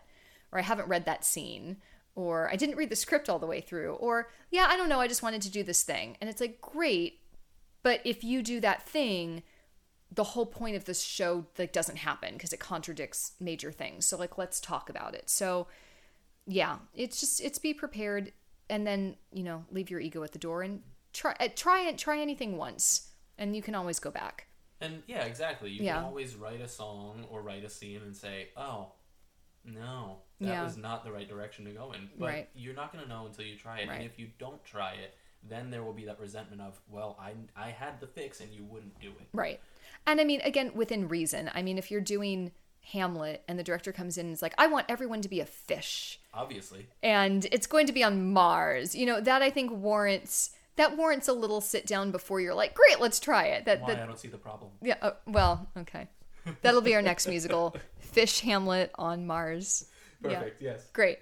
or I haven't read that scene, or I didn't read the script all the way through, or yeah, I don't know, I just wanted to do this thing. And it's like, great, but if you do that thing, the whole point of this show like doesn't happen because it contradicts major things. So like let's talk about it. So yeah, it's just it's be prepared and then, you know, leave your ego at the door and try uh, try it try anything once and you can always go back. And yeah, exactly. You yeah. can always write a song or write a scene and say, "Oh, no, that yeah. was not the right direction to go in." But right. you're not going to know until you try it. Right. And if you don't try it, then there will be that resentment of, well, I, I had the fix and you wouldn't do it. Right. And I mean, again, within reason. I mean, if you're doing Hamlet and the director comes in and is like, I want everyone to be a fish. Obviously. And it's going to be on Mars. You know, that I think warrants that warrants a little sit down before you're like, great, let's try it. That, Why? that I don't see the problem. Yeah. Uh, well, okay. That'll be our next musical, Fish Hamlet on Mars. Perfect. Yeah. Yes. Great.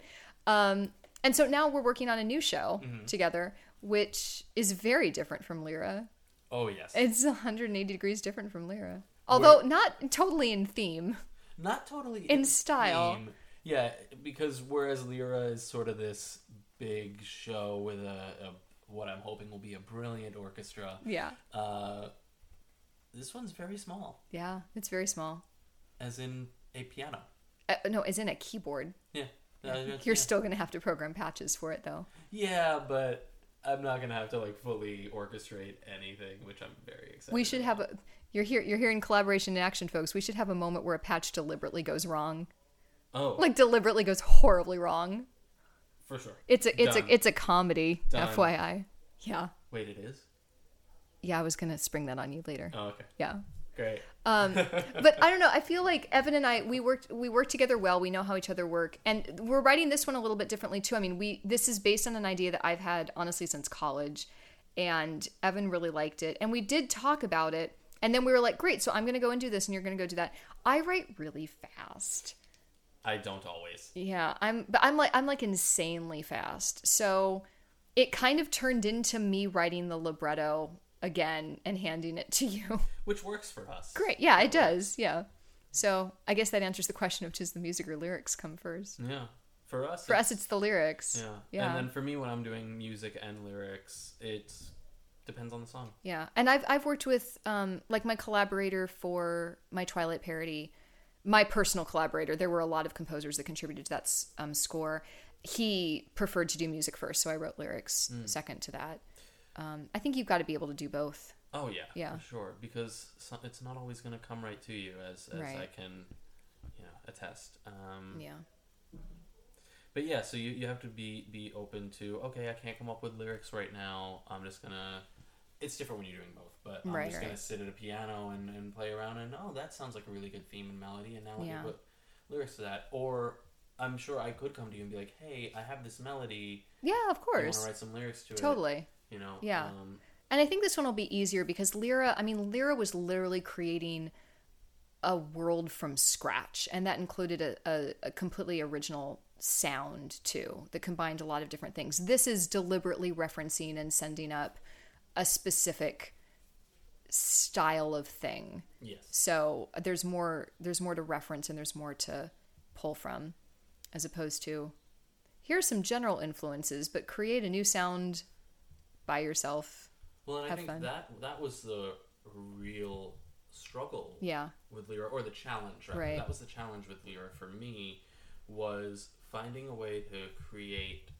Um, and so now we're working on a new show mm-hmm. together which is very different from Lyra. Oh yes, it's 180 degrees different from Lyra, although Where, not totally in theme. Not totally in, in style. Theme. Yeah, because whereas Lyra is sort of this big show with a, a what I'm hoping will be a brilliant orchestra. Yeah. Uh, this one's very small. Yeah, it's very small. As in a piano. Uh, no, as in a keyboard. Yeah. Uh, You're yeah. still going to have to program patches for it, though. Yeah, but I'm not gonna have to like fully orchestrate anything, which I'm very excited. We should about. have a. You're here. You're hearing collaboration in action, folks. We should have a moment where a patch deliberately goes wrong. Oh, like deliberately goes horribly wrong. For sure. It's a it's Done. a it's a comedy. Done. FYI. Yeah. Wait, it is. Yeah, I was gonna spring that on you later. Oh, okay. Yeah. Great. Um, but I don't know. I feel like Evan and I we worked we work together well. We know how each other work, and we're writing this one a little bit differently too. I mean, we this is based on an idea that I've had honestly since college, and Evan really liked it, and we did talk about it. And then we were like, great. So I'm going to go and do this, and you're going to go do that. I write really fast. I don't always. Yeah, I'm. But I'm like I'm like insanely fast. So it kind of turned into me writing the libretto again and handing it to you. Which works for us. Great. Yeah, it does. Yeah. So I guess that answers the question of does the music or lyrics come first? Yeah. For us, For us, it's the lyrics. yeah. Yeah. And then for me, when I'm doing music and lyrics, it depends on the song. Yeah, and I've I've worked with um like my collaborator for my Twilight parody, my personal collaborator. There were a lot of composers that contributed to that um, score. He preferred to do music first, so I wrote lyrics Hmm. second to that. Um, I think you've got to be able to do both. Oh yeah, Yeah. for sure. Because it's not always going to come right to you, as as I can, you know, attest. Um, Yeah, But yeah, so you, you have to be be open to okay, I can't come up with lyrics right now. I'm just gonna. It's different when you're doing both, but I'm Right, just gonna sit at a piano and, and play around and oh, that sounds like a really good theme and melody, and now let Yeah. me put lyrics to that. Or I'm sure I could come to you and be like, hey, I have this melody. yeah, of course. I want to write some lyrics to it. totally. You know. Yeah. Um, And I think this one will be easier because Lyra, I mean, Lyra was literally creating a world from scratch, and that included a, a, a completely original sound too that combined a lot of different things. This is deliberately referencing and sending up a specific style of thing. yes. So there's more there's more to reference and there's more to pull from as opposed to here's some general influences, but create a new sound by yourself. Well, and I think fun. that that was the real struggle Yeah. with Lyra, or the challenge, right? Right. That was the challenge with Lyra for me, was finding a way to create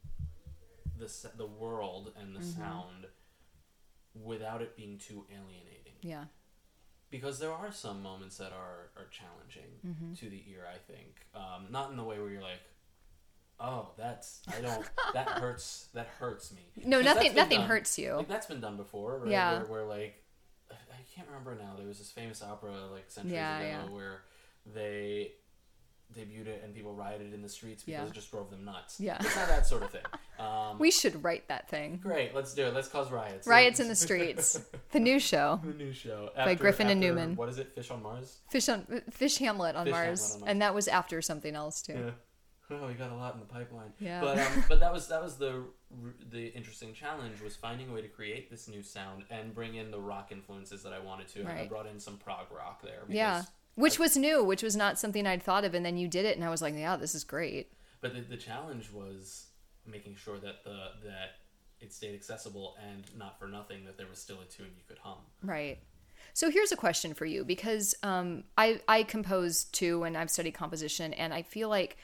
the the world and the Mm-hmm. sound without it being too alienating. Yeah. Because there are some moments that are are challenging Mm-hmm. to the ear. I think, um, not in the way where you're like. Oh, that's I don't. that hurts. That hurts me. No, nothing nothing done. hurts you. Like that's been done before, right? Yeah. Where, where like I can't remember now. There was this famous opera like centuries Yeah, ago yeah. where they debuted it and people rioted in the streets because Yeah. it just drove them nuts. Yeah. It's not that sort of thing. Um, We should write that thing. great, let's do it. Let's cause riots. Riots in the Streets. The new show. the new show By Griffin and Newman. What is it? Fish on Mars. Fish on Fish Hamlet on Fish Mars. Hamlet on Mars. And that was after something else too. Yeah. Oh, we got a lot in the pipeline. Yeah. But um, but that was that was the the interesting challenge was finding a way to create this new sound and bring in the rock influences that I wanted to. And I brought in some prog rock there. Yeah. Which was new, which was not something I'd thought of and then you did it and I was like, yeah, this is great. But the, the challenge was making sure that the that it stayed accessible and not for nothing that there was still a tune you could hum. Right. So here's a question for you because um, I I compose too and I've studied composition and I feel like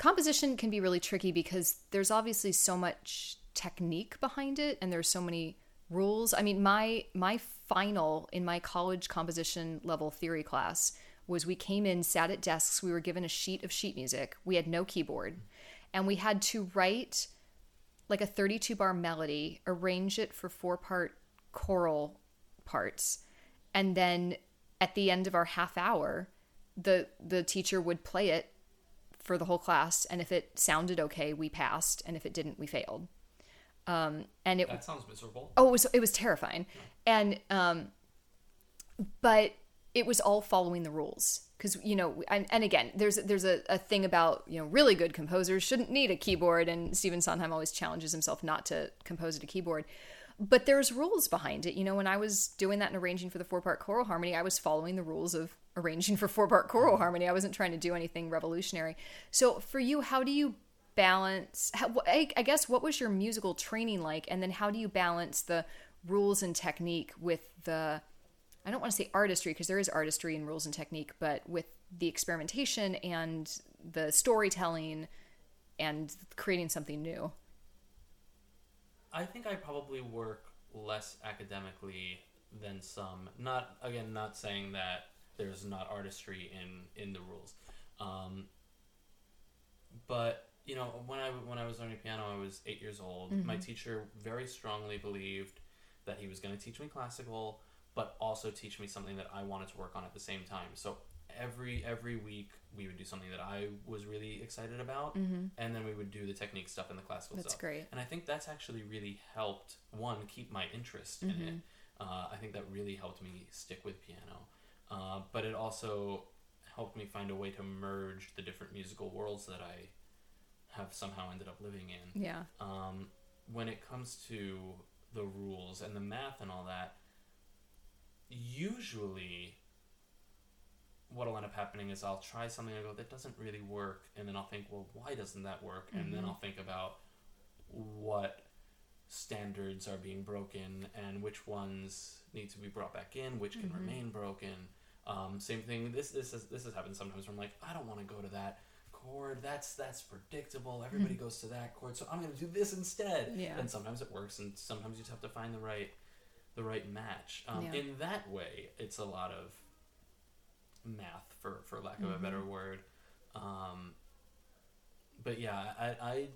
composition can be really tricky because there's obviously so much technique behind it and there's so many rules. I mean my my final in my college composition level theory class was we came in sat at desks we were given a sheet of sheet music. We had no keyboard. And we had to write like a 32 bar melody, arrange it for four part choral parts, and then at the end of our half hour, the the teacher would play it for the whole class, and if it sounded okay, we passed, and if it didn't, we failed. Um, and it That sounds miserable. oh, it was it was terrifying, and um, but it was all following the rules because you know, and, and again, there's there's a, a thing about you know really good composers shouldn't need a keyboard, and Stephen Sondheim always challenges himself not to compose at a keyboard. But there's rules behind it. You know, when I was doing that and arranging for the four part choral harmony, I was following the rules of arranging for four part choral mm-hmm. harmony. I wasn't trying to do anything revolutionary. So for you, how do you balance how, I, I guess what was your musical training like and then how do you balance the rules and technique with the i don't want to say artistry because there is artistry in rules and technique but with the experimentation and the storytelling and creating something new I think I probably work less academically than some. Not again, not saying that there's not artistry in in the rules, um, but you know, when I when I was learning piano, I was eight years old. My teacher very strongly believed that he was going to teach me classical, but also teach me something that I wanted to work on at the same time. So every every week we would do something that I was really excited about, and then we would do the technique stuff and the classical That's stuff. great. And I think that's actually really helped one keep my interest in it. Uh, I think that really helped me stick with piano, uh, but it also helped me find a way to merge the different musical worlds that I have somehow ended up living in. yeah Um, when it comes to the rules and the math and all that, usually what'll end up happening is I'll try something and go that doesn't really work, and then I'll think, well, why doesn't that work? And then I'll think about what standards are being broken and which ones need to be brought back in, which can remain broken. Um, same thing. This this is, this has happened sometimes. Where I'm like, I don't want to go to that chord. That's that's predictable. Everybody goes to that chord, so I'm going to do this instead. Yeah. And sometimes it works, and sometimes you just have to find the right the right match. Um, Yeah. In that way, it's a lot of math, for for lack of a Mm-hmm. better word. Um, but yeah, I, I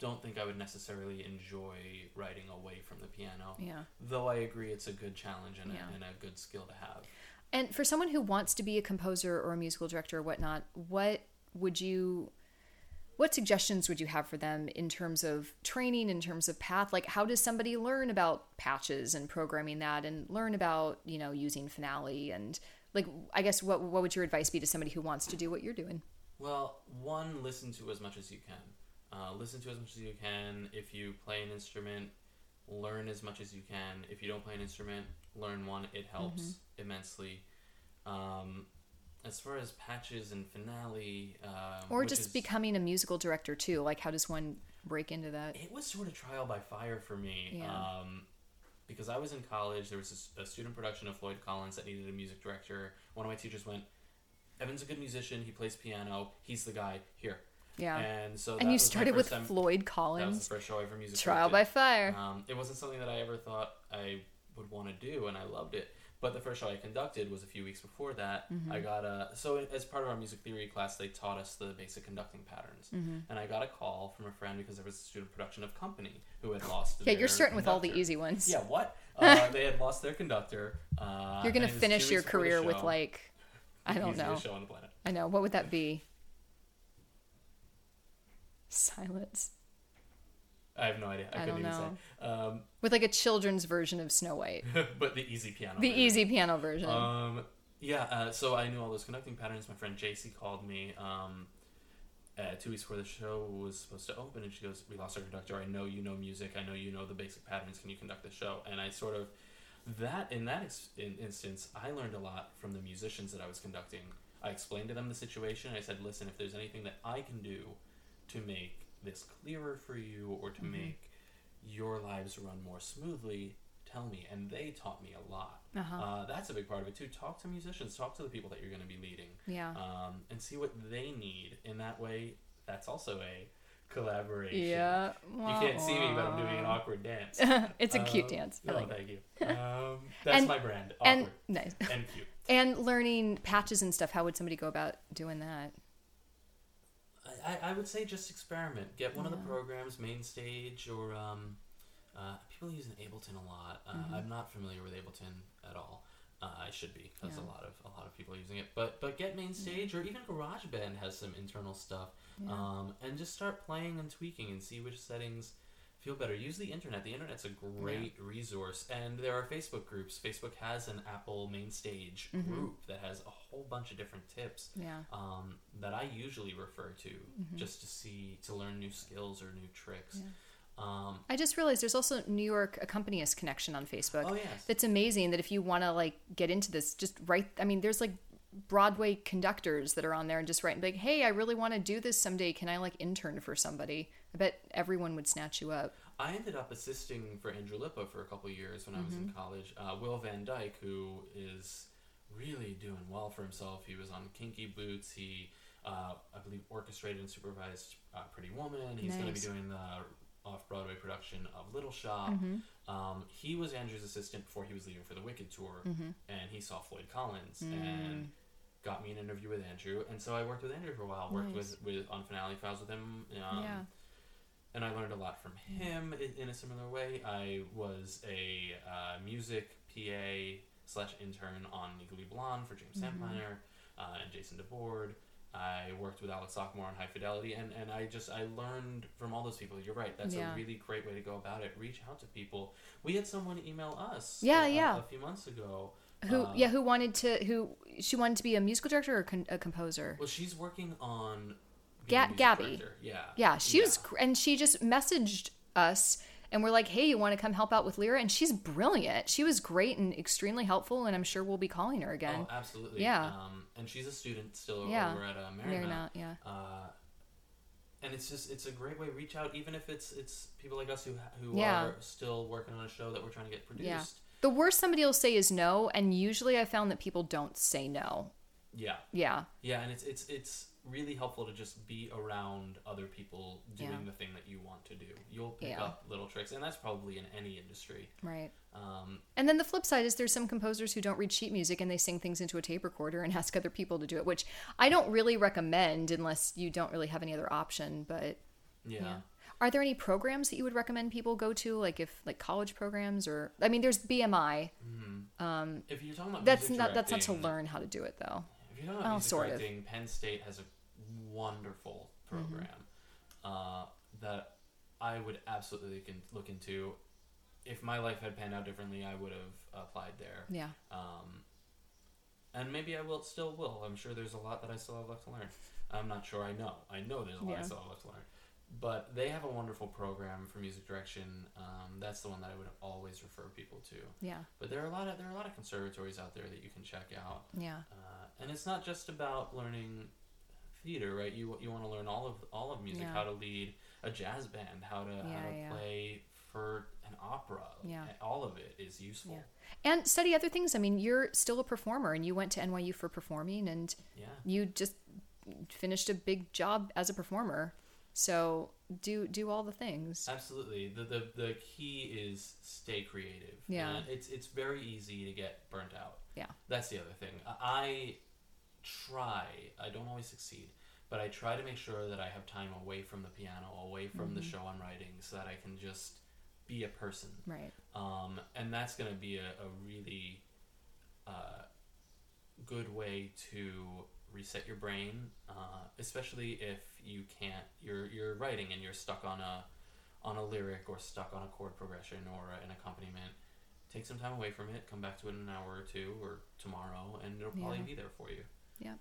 don't think I would necessarily enjoy writing away from the piano. Yeah. Though I agree it's a good challenge and, Yeah. a, and a good skill to have. And for someone who wants to be a composer or a musical director or whatnot, what would you what suggestions would you have for them in terms of training, in terms of path? Like how does somebody learn about patches and programming that and learn about, you know, using finale and like I guess what what would your advice be to somebody who wants to do what you're doing? Well, one, listen to as much as you can. Uh, listen to as much as you can. If you play an instrument, learn as much as you can. If you don't play an instrument, learn one. It helps Mm-hmm. immensely. Um, as far as patches and finale, um, Or just is- becoming a musical director too. Like how does one break into that? it was sort of trial by fire for me. Yeah. Um, because I was in college, there was a student production of Floyd Collins that needed a music director. One of my teachers went, "Evan's a good musician. He plays piano. He's the guy here." Yeah. And so And that you was started with time- Floyd That was Collins. the first show I ever music Trial by fire. Um, it wasn't something that I ever thought I would want to do, and I loved it. But the first show I conducted was a few weeks before that. Mm-hmm. I got a so as part of our music theory class, they taught us the basic conducting patterns, Mm-hmm. and I got a call from a friend because there was a student production of Company who had lost. Yeah, you're starting with all the easy ones. Yeah, what? Uh, they had lost their conductor. Uh, You're gonna and it was finish your career with like I don't know. show on the planet. I know. What would that be? Silence. I have no idea. I, I couldn't don't even say. Um, With like a children's version of Snow White. but the easy piano. The version. easy piano version. Um, yeah, uh, so I knew all those conducting patterns. My friend JC called me um, uh, two weeks before the show was supposed to open, and she goes, "We lost our conductor. I know you know music. I know you know the basic patterns. Can you conduct the show?" And I sort of that in that ex- in, instance, I learned a lot from the musicians that I was conducting. I explained to them the situation. I said, "Listen, if there's anything that I can do to make this clearer for you, or to Mm-hmm. make your lives run more smoothly." Tell me, and they taught me a lot. Uh-huh. Uh, that's a big part of it too. Talk to musicians. Talk to the people that you're going to be leading, yeah. um, and see what they need. In that way, that's also a collaboration. yeah. You can't see me, but I'm doing an awkward dance. it's a cute Um, dance. I Oh, like it. thank you. Um, that's And- my brand. And nice. and, cute. And learning patches and stuff. How would somebody go about doing that? I, I would say just experiment. Get one of the programs, MainStage, or um, uh, people use Ableton a lot. Uh, Mm-hmm. I'm not familiar with Ableton at all. Uh, I should be because Yeah. a lot of a lot of people are using it. But but get MainStage or even GarageBand has some internal stuff. Yeah. Um, and just start playing and tweaking and see which settings feel better. Use the internet. The internet's a great resource, and there are Facebook groups. Facebook has an Apple MainStage Mm-hmm. group that has a whole bunch of different tips Yeah. um, that I usually refer to Mm-hmm. just to see to learn new skills or new tricks. Um, I just realized there's also New York Accompanist Connection on Facebook. oh yes, That's amazing that if you want to like get into this, just write. I mean, there's like Broadway conductors that are on there and just write like, "Hey, I really want to do this someday. Can I like intern for somebody?" I bet everyone would snatch you up. I ended up assisting for Andrew Lippa for a couple of years when I was in Mm-hmm. college. Uh, Will Van Dyke, who is really doing well for himself, he was on Kinky Boots. He, uh, I believe, orchestrated and supervised uh, Pretty Woman. He's going to be doing the off Broadway production of Little Shop. Mm-hmm. Um, he was Andrew's assistant before he was leaving for the Wicked tour, Mm-hmm. and he saw Floyd Collins Mm. and got me an interview with Andrew. And so I worked with Andrew for a while. Worked Nice. with, with on finale files with him. Um, yeah. And I learned a lot from him in, in a similar way. I was a uh, music PA slash intern on Legally Blonde for James Mm-hmm. Uh, and Jason DeBord. I worked with Alex Lacamoire on High Fidelity, and, and I just I learned from all those people. You're right. That's Yeah. a really great way to go about it. Reach out to people. We had someone email us. Yeah, uh, yeah. A, few months ago. Who? uh, yeah. Who wanted to? Who? She wanted to be a musical director or con- a composer? Well, she's working on. Ga- Gabby. director. Yeah. Yeah, she was, gr- and she just messaged us and we're like, "Hey, you want to come help out with Lyra?" And she's brilliant. She was great and extremely helpful, and I'm sure we'll be calling her again. Oh, absolutely. Yeah. Um, and she's a student still Yeah. over at uh, Marymount, Marymount. yeah. Uh, and it's just it's a great way to reach out, even if it's it's people like us who who Yeah. are still working on a show that we're trying to get produced. Yeah. The worst somebody will say is no, and usually I found that people don't say no. Yeah. Yeah. Yeah, and it's it's it's really helpful to just be around other people doing Yeah. the thing that you want to do. You'll pick Yeah. up little tricks, and that's probably in any industry. Right. Um, And then the flip side is there's some composers who don't read sheet music and they sing things into a tape recorder and ask other people to do it, which I don't really recommend unless you don't really have any other option. But yeah. yeah. Are there any programs that you would recommend people go to, like if like college programs or I mean, there's BMI. If you're talking about That's not that's not to learn how to do it though. If you're talking about Oh, music sort of. Penn State has a wonderful program Mm-hmm. uh, that I would absolutely can look into. If my life had panned out differently, I would have applied there. Yeah. Um, and maybe I will still will. I'm sure there's a lot that I still have left to learn. I'm not sure. I know. I know there's a lot I still have left to learn. But they have a wonderful program for music direction. Um, that's the one that I would always refer people to. Yeah. But there are a lot of there are a lot of conservatories out there that you can check out. Yeah. Uh, and it's not just about learning theater, right? You you want to learn all of all of music, Yeah. how to lead a jazz band, how to how to yeah. play for an opera. Yeah. all of it is useful. Yeah. And study other things. I mean, you're still a performer and you went to NYU for performing and Yeah. you just finished a big job as a performer. So do do all the things. Absolutely. The, the the key is stay creative. Yeah. And it's it's very easy to get burnt out. Yeah. That's the other thing. I try. I don't always succeed, but I try to make sure that I have time away from the piano, away from the Mm-hmm. show I'm writing, so that I can just be a person. Right. Um, and that's going to be a, a really uh, good way to reset your brain, uh, especially if you can't. You're you're writing and you're stuck on a on a lyric or stuck on a chord progression or an accompaniment. Take some time away from it. Come back to it in an hour or two or tomorrow, and it'll probably Yeah. be there for you. Yeah.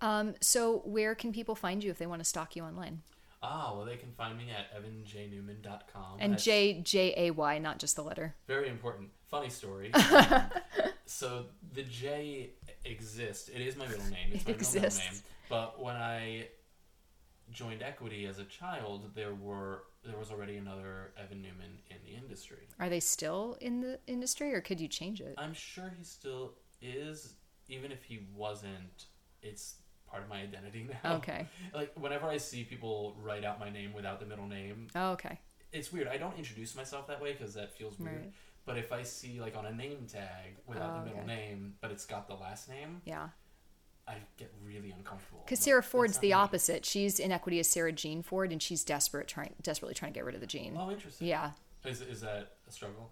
Um, so where can people find you if they want to stalk you online? Ah, well, they can find me at evanjaynewman.com. And That's- J J A Y, not just the letter. Very important. Funny story. Um, so the J exists. It is my middle name. It's It middle name. But when I joined Equity as a child, there were there was already another Evan Newman in the industry. Are they still in the industry or could you change it? I'm sure he still is, even if he wasn't. It's part of my identity now. Okay. Like whenever I see people write out my name without the middle name, Oh, okay. it's weird. I don't introduce myself that way because that feels weird. Right. But if I see like on a name tag without Oh, the middle okay. name, but it's got the last name, Yeah. I get really uncomfortable. Because Sarah Ford's the me." opposite. She's inequity is Sarah Jean Ford, and she's desperate, trying desperately trying to get rid of the Jean. Oh, interesting. Yeah. Is, is that a struggle?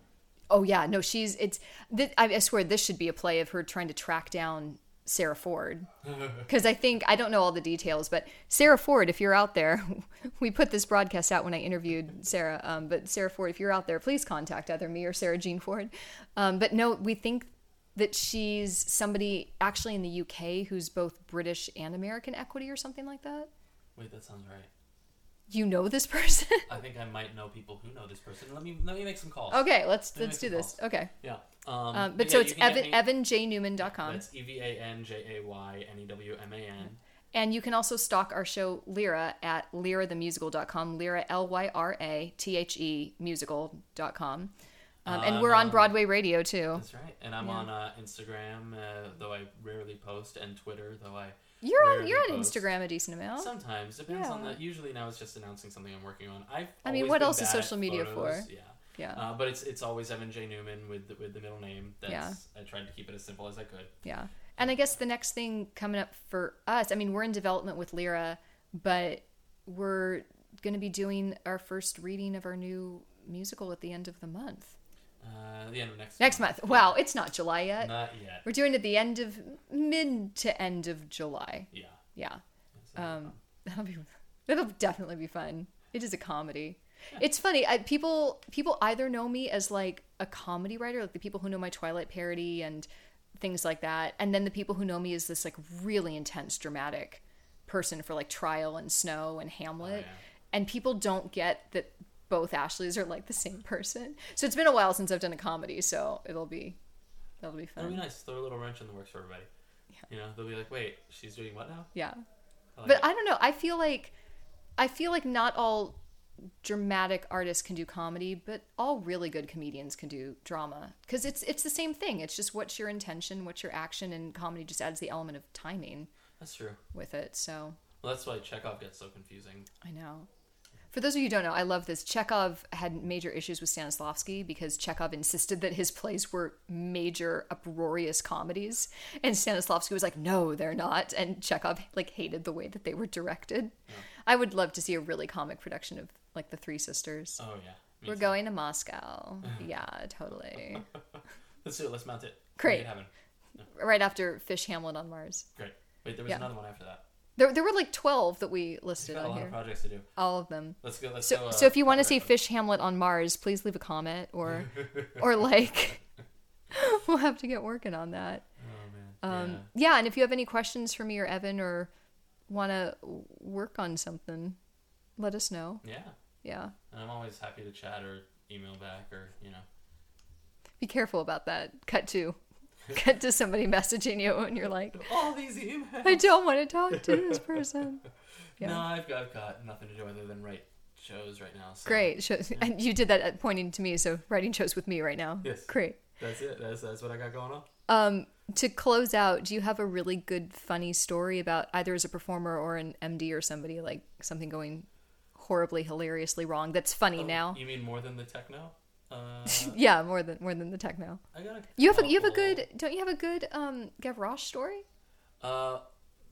Oh yeah. No, she's it's. Th- I, I swear this should be a play of her trying to track down Sarah Ford. Because I think I don't know all the details, but Sarah Ford, if you're out there, we put this broadcast out when I interviewed Sarah. Um, but Sarah Ford, if you're out there, please contact either me or Sarah Jean Ford. Um, but no, we think that she's somebody actually in the UK who's both British and American equity or something like that. Wait, that sounds right. You know this person? I think I might know people who know this person. Let me let me make some calls. okay, let's let let's do this. calls. Okay. Yeah. Um, Um, but yeah, so you it's Evan evanjaynewman.com. That's E V A N J A Y N E W M A N. And you can also stalk our show Lyra at lyrathemusical.com, Lyra, L Y R A T H E musical.com. Um, and we're on Um, Broadway Radio too. That's right. And I'm Yeah. on uh, Instagram, uh, though I rarely post, and Twitter, though I You're on you're on post. Instagram a decent amount. Sometimes depends on Yeah. the. Usually now it's just announcing something I'm working on. I've. I mean, what else is social media photos, for? Yeah. Yeah. Uh, but it's it's always Evan Jay Newman with the, with the middle name. That's, Yeah. I tried to keep it as simple as I could. Yeah. And I guess the next thing coming up for us, I mean, we're in development with Lyra, but we're going to be doing our first reading of our new musical at the end of the month. Uh, the end of next Next month. Wow, it's not July yet. Not yet. We're doing it at the end of mid to end of July. Yeah. Yeah. Um, that'll be that'll definitely be fun. It is a comedy. It's funny. I, people people either know me as like a comedy writer, like the people who know my Twilight parody and things like that, and then the people who know me as this like really intense dramatic person for like Trial and Snow and Hamlet. Oh, yeah. And people don't get that both Ashleys are like the same person. So it's been a while since I've done a comedy, so it'll be that'll be fun. That'll be nice. Throw a little wrench in the works for everybody. Yeah. You know, they'll be like, "Wait, she's doing what now?" Yeah. I like But it. I don't know. I feel like I feel like not all dramatic artists can do comedy, but all really good comedians can do drama because it's it's the same thing. It's just what's your intention, what's your action, and comedy just adds the element of timing That's true. with it. So Well, that's why Chekhov gets so confusing. I know. For those of you who don't know, I love this. Chekhov had major issues with Stanislavski because Chekhov insisted that his plays were major uproarious comedies, and Stanislavski was like, "No, they're not." And Chekhov like hated the way that they were directed. I would love to see a really comic production of like the Three Sisters. Oh yeah. me we're too. going to Moscow. yeah, totally. Let's do it. Let's mount it. Great. It right after Fish Hamlet on Mars. Great. Wait, there was Yeah. another one after that. There, there were like twelve that we listed on here. projects to do. All of them. Let's go. Let's So, go. Uh, so if you want to see Fish Hamlet on Mars, please leave a comment or or like we'll have to get working on that. Oh man. Um, yeah. and if you have any questions for me or Evan or want to work on something, let us know. yeah. Yeah. Yeah. And I'm always happy to chat or email back or you know. Be careful about that. Cut to cut to somebody messaging you and you're like, All these emails. I don't want to talk to this person. Yeah. No, I've got, I've got nothing to do other than write shows right now. So Great. Show, and you did that at pointing to me, so writing shows with me right now. Yes. Great. That's it. That's that's what I got going on. Um, to close out, do you have a really good, funny story about either as a performer or an MD or somebody like something going horribly, hilariously wrong that's funny Oh, now? You mean more than the techno? Uh, Yeah, more than more than the techno. I got a You have a you have a good don't you have a good um Gavroche story? Uh,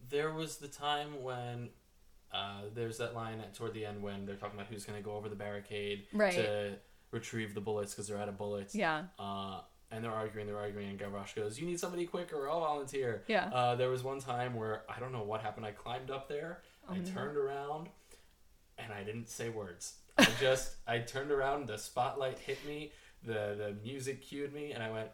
there was the time when uh, there's that line at, toward the end when they're talking about who's going to go over the barricade Right. to retrieve the bullets because they're out of bullets. Yeah. Uh, and they're arguing, they're arguing, and Gavroche goes, "You need somebody quicker. I'll volunteer." Yeah. Uh, there was one time where I don't know what happened. I climbed up there, Oh, I turned around, and I didn't say words. I just I turned around. The spotlight hit me. The the music cued me, and I went,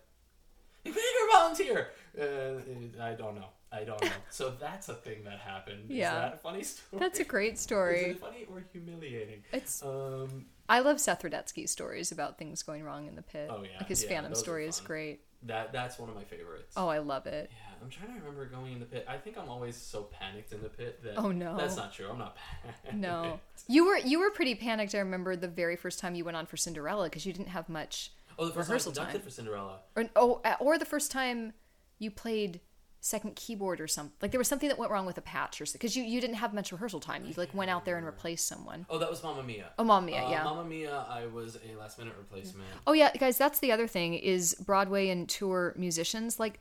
"You volunteer." Uh, I don't know. I don't know. So that's a thing that happened. Yeah. Is that a funny story? That's a great Is story. it funny or humiliating? It's Um, I love Seth Rudetsky's stories about things going wrong in the pit. Oh, yeah. Like his Yeah, Phantom story is great. that that's one of my favorites. Oh, I love it. Yeah, I'm trying to remember going in the pit. I think I'm always so panicked in the pit that. Oh, no. That's not true. I'm not panicked. No. You were you were pretty panicked. I remember the very first time you went on for Cinderella because you didn't have much Oh, the first Rehearsal time I conducted time. for Cinderella. or oh uh, or the first time you played second keyboard or something like there was something that went wrong with a patch or because you, you didn't have much rehearsal time you like went out there and replaced someone Oh, that was Mamma Mia. oh Mamma Mia Uh, yeah Mamma Mia, I was a last minute replacement. oh yeah guys that's the other thing is broadway and tour musicians like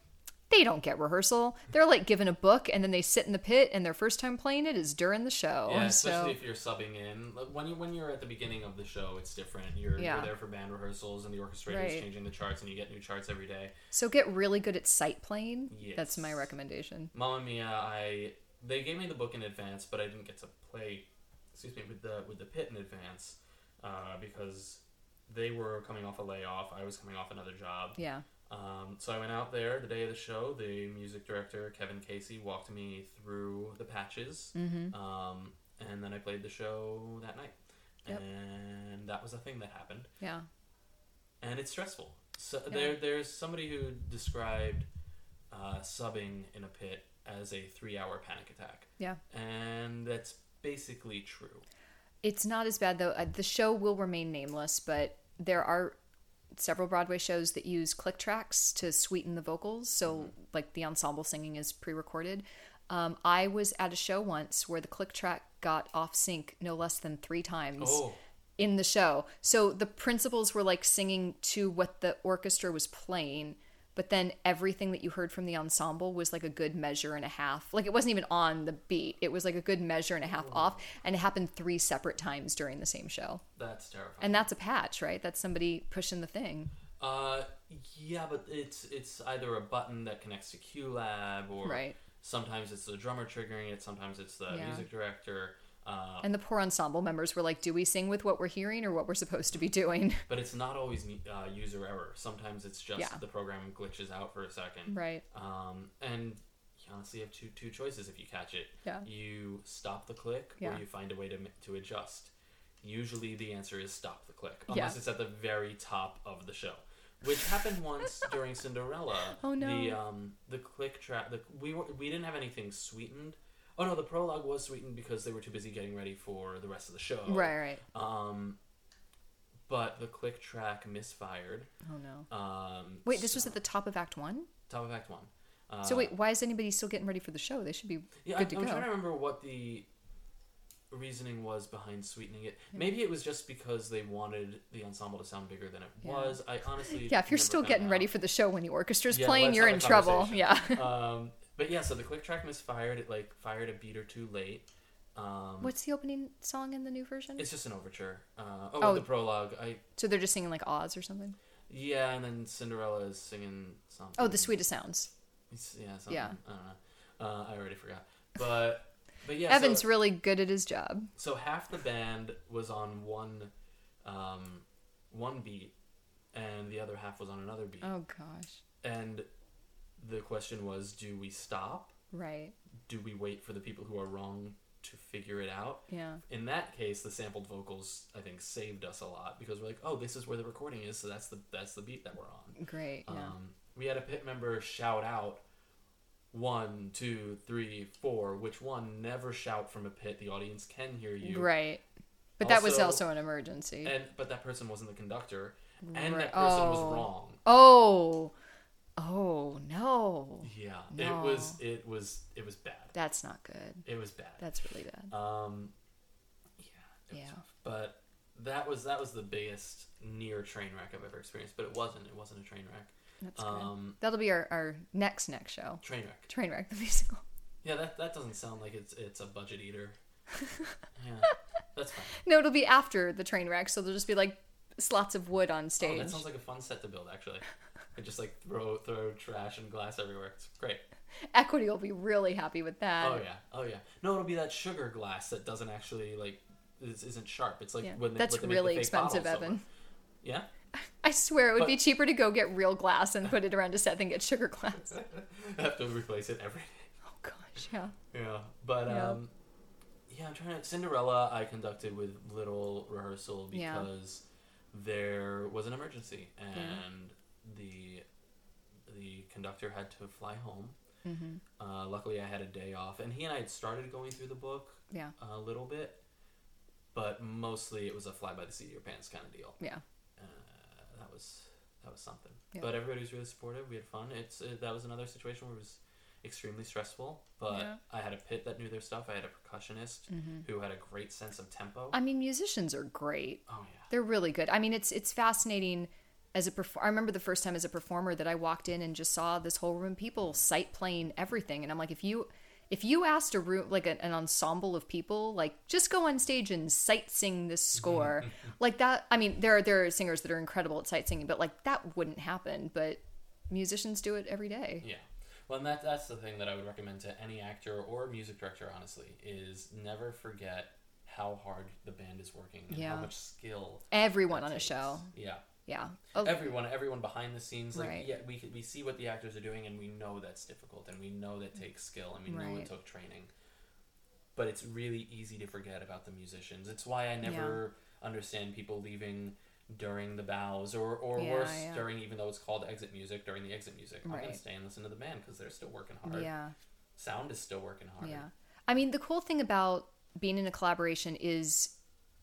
they don't get rehearsal they're like given a book and then they sit in the pit and their first time playing it is during the show Yeah, especially so if you're subbing in. When you when you're at the beginning of the show, it's different. You're, Yeah. you're there for band rehearsals, and the orchestrator's Right. changing the charts, and you get new charts every day. so get really good at sight playing that's my recommendation Mamma Mia, I they gave me the book in advance, but I didn't get to play. Excuse me, with the with the pit in advance, uh, because they were coming off a layoff. I was coming off another job. yeah Um, so I went out there the day of the show. The music director Kevin Casey walked me through the patches, mm-hmm. um, and then I played the show that night. Yep. And that was a thing that happened, yeah and it's stressful. So Yeah. there, there's somebody who described uh, subbing in a pit as a three-hour panic attack, yeah and that's basically true. It's not as bad though. Uh, the show will remain nameless, but there are several Broadway shows that use click tracks to sweeten the vocals. So, like the ensemble singing is pre-recorded. Um, I was at a show once where the click track got off sync no less than three times Oh, in the show. So the principals were like singing to what the orchestra was playing, but then everything that you heard from the ensemble was like a good measure and a half. Like it wasn't even on the beat. It was like a good measure and a half off, and it happened three separate times during the same show. that's terrifying. And that's a patch, right? That's somebody pushing the thing. Uh, yeah, but it's it's either a button that connects to QLab or Right. sometimes it's the drummer triggering it, sometimes it's the Yeah. music director. Uh, And the poor ensemble members were like, "Do we sing with what we're hearing or what we're supposed to be doing?" but it's not always uh, user error. Sometimes it's just Yeah. the program glitches out for a second. right. Um, and you honestly have two two choices if you catch it. Yeah. You stop the click Yeah. or you find a way to to adjust. usually the answer is stop the click, Yeah. unless it's at the very top of the show, which happened once during Cinderella. Oh, no. The um the click track. The, we were we didn't have anything sweetened. Oh no, the prologue was sweetened because they were too busy getting ready for the rest of the show. Right, right. Um, but the click track misfired. Oh no. Um, Wait, this was at the top of Act One. top of Act One. Uh, So wait, why is anybody still getting ready for the show? They should be Yeah, good I'm, to I'm go. trying to remember what the reasoning was behind sweetening it. Maybe it was just because they wanted the ensemble to sound bigger than it Yeah. was. I honestly yeah, if you're still getting out. ready for the show when the orchestra's Yeah, playing, you're in trouble. Yeah. um, but yeah, so the click track misfired. It like fired a beat or two late. Um, What's the opening song in the new version? It's just an overture. Uh, oh, Oh. the prologue. I so they're just singing like Oz or something. yeah, and then Cinderella is singing something. Oh, the sweetest sounds. It's- yeah, something. Yeah. I don't know. Uh, I already forgot. But but yeah, Evan's so, really good at his job. so half the band was on one um, one beat, and the other half was on another beat. Oh gosh. And the question was, do we stop? Right. Do we wait for the people who are wrong to figure it out? Yeah. In that case, the sampled vocals I think saved us a lot because we're like, oh, this is where the recording is, so that's the that's the beat that we're on. Great. Yeah. Um, we had a pit member shout out one, two, three, four, which one never shout from a pit. The audience can hear you. right. But that was Also- also an emergency. And but that person wasn't the conductor, and Right. that person Oh. was wrong. oh. Oh no. Yeah, No. it was it was it was bad. That's not good. It was bad. That's really bad. Um, yeah, it Yeah. But that was that was the biggest near train wreck I've ever experienced. But it wasn't. It wasn't a train wreck. That's good. Um, That'll be our, our next next show. train wreck. Train wreck the musical. Yeah, that that doesn't sound like it's it's a budget eater. yeah, that's fine. No, it'll be after the train wreck, so there'll just be like slots of wood on Oh, stage. that sounds like a fun set to build. Actually, and just like throw throw trash and glass everywhere. It's great. Equity will be really happy with that. Oh yeah, oh yeah. No, it'll be that sugar glass that doesn't actually like is, isn't sharp. It's like Yeah. when they, That's when they make really the fake expensive. Evan. Yeah, I swear it would But- be cheaper to go get real glass and put it around a set than get sugar glass. I have to replace it every day. Oh gosh, yeah. Yeah, but Yeah. um, yeah, I'm trying to. Cinderella, I conducted with little rehearsal Yeah. because there was an emergency and the the conductor had to fly home. Mm-hmm. Uh, luckily, I had a day off, and he and I had started going through the book Yeah, a little bit, but mostly it was a fly by the seat of your pants kind of deal. yeah. Uh, that was that was something. Yeah. But everybody was really supportive. We had fun. It's it, that was another situation where it was extremely stressful. But Yeah. I had a pit that knew their stuff. I had a percussionist who had a great sense of tempo. I mean, musicians are great. oh yeah. They're really good. I mean, it's it's fascinating as a I remember the first time as a performer that I walked in and just saw this whole room of people sight playing everything, and I'm like, if you if you asked a room like a, an ensemble of people, like just go on stage and sight sing this score, like that. I mean, there are there are singers that are incredible at sight singing, but like that wouldn't happen. But musicians do it every day. Yeah. Well, and that, that's the thing that I would recommend to any actor or music director, honestly, is never forget how hard the band is working and Yeah. how much skill. Everyone on a show, Yeah. Yeah. Oh, Everyone, everyone behind the scenes, like Right. yeah, we we see what the actors are doing, and we know that's difficult, and we know that takes skill, and we know it took training. But it's really easy to forget about the musicians. It's why I never understand people leaving during the bows, or or Yeah, worse, yeah. during even though it's called exit music during the exit music. I'm gonna stay and listen to the band because they're still working hard. yeah. Sound is still working hard. Yeah. I mean, the cool thing about being in a collaboration is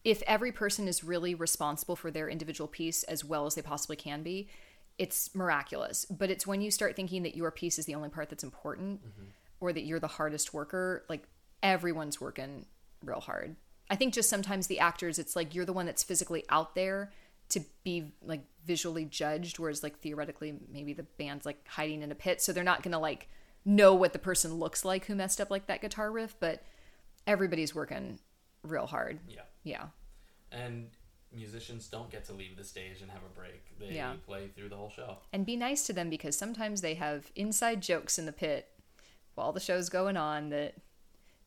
if every person is really responsible for their individual piece as well as they possibly can be, it's miraculous. But it's when you start thinking that your piece is the only part that's important mm-hmm. or that you're the hardest worker, like everyone's working real hard. I think just sometimes the actors, it's like you're the one that's physically out there to be like visually judged, whereas like theoretically, maybe the band's like hiding in a pit. So they're not gonna like know what the person looks like who messed up like that guitar riff, but everybody's working real hard. Yeah. Yeah. And musicians don't get to leave the stage and have a break. They Yeah. play through the whole show. And be nice to them because sometimes they have inside jokes in the pit while the show's going on that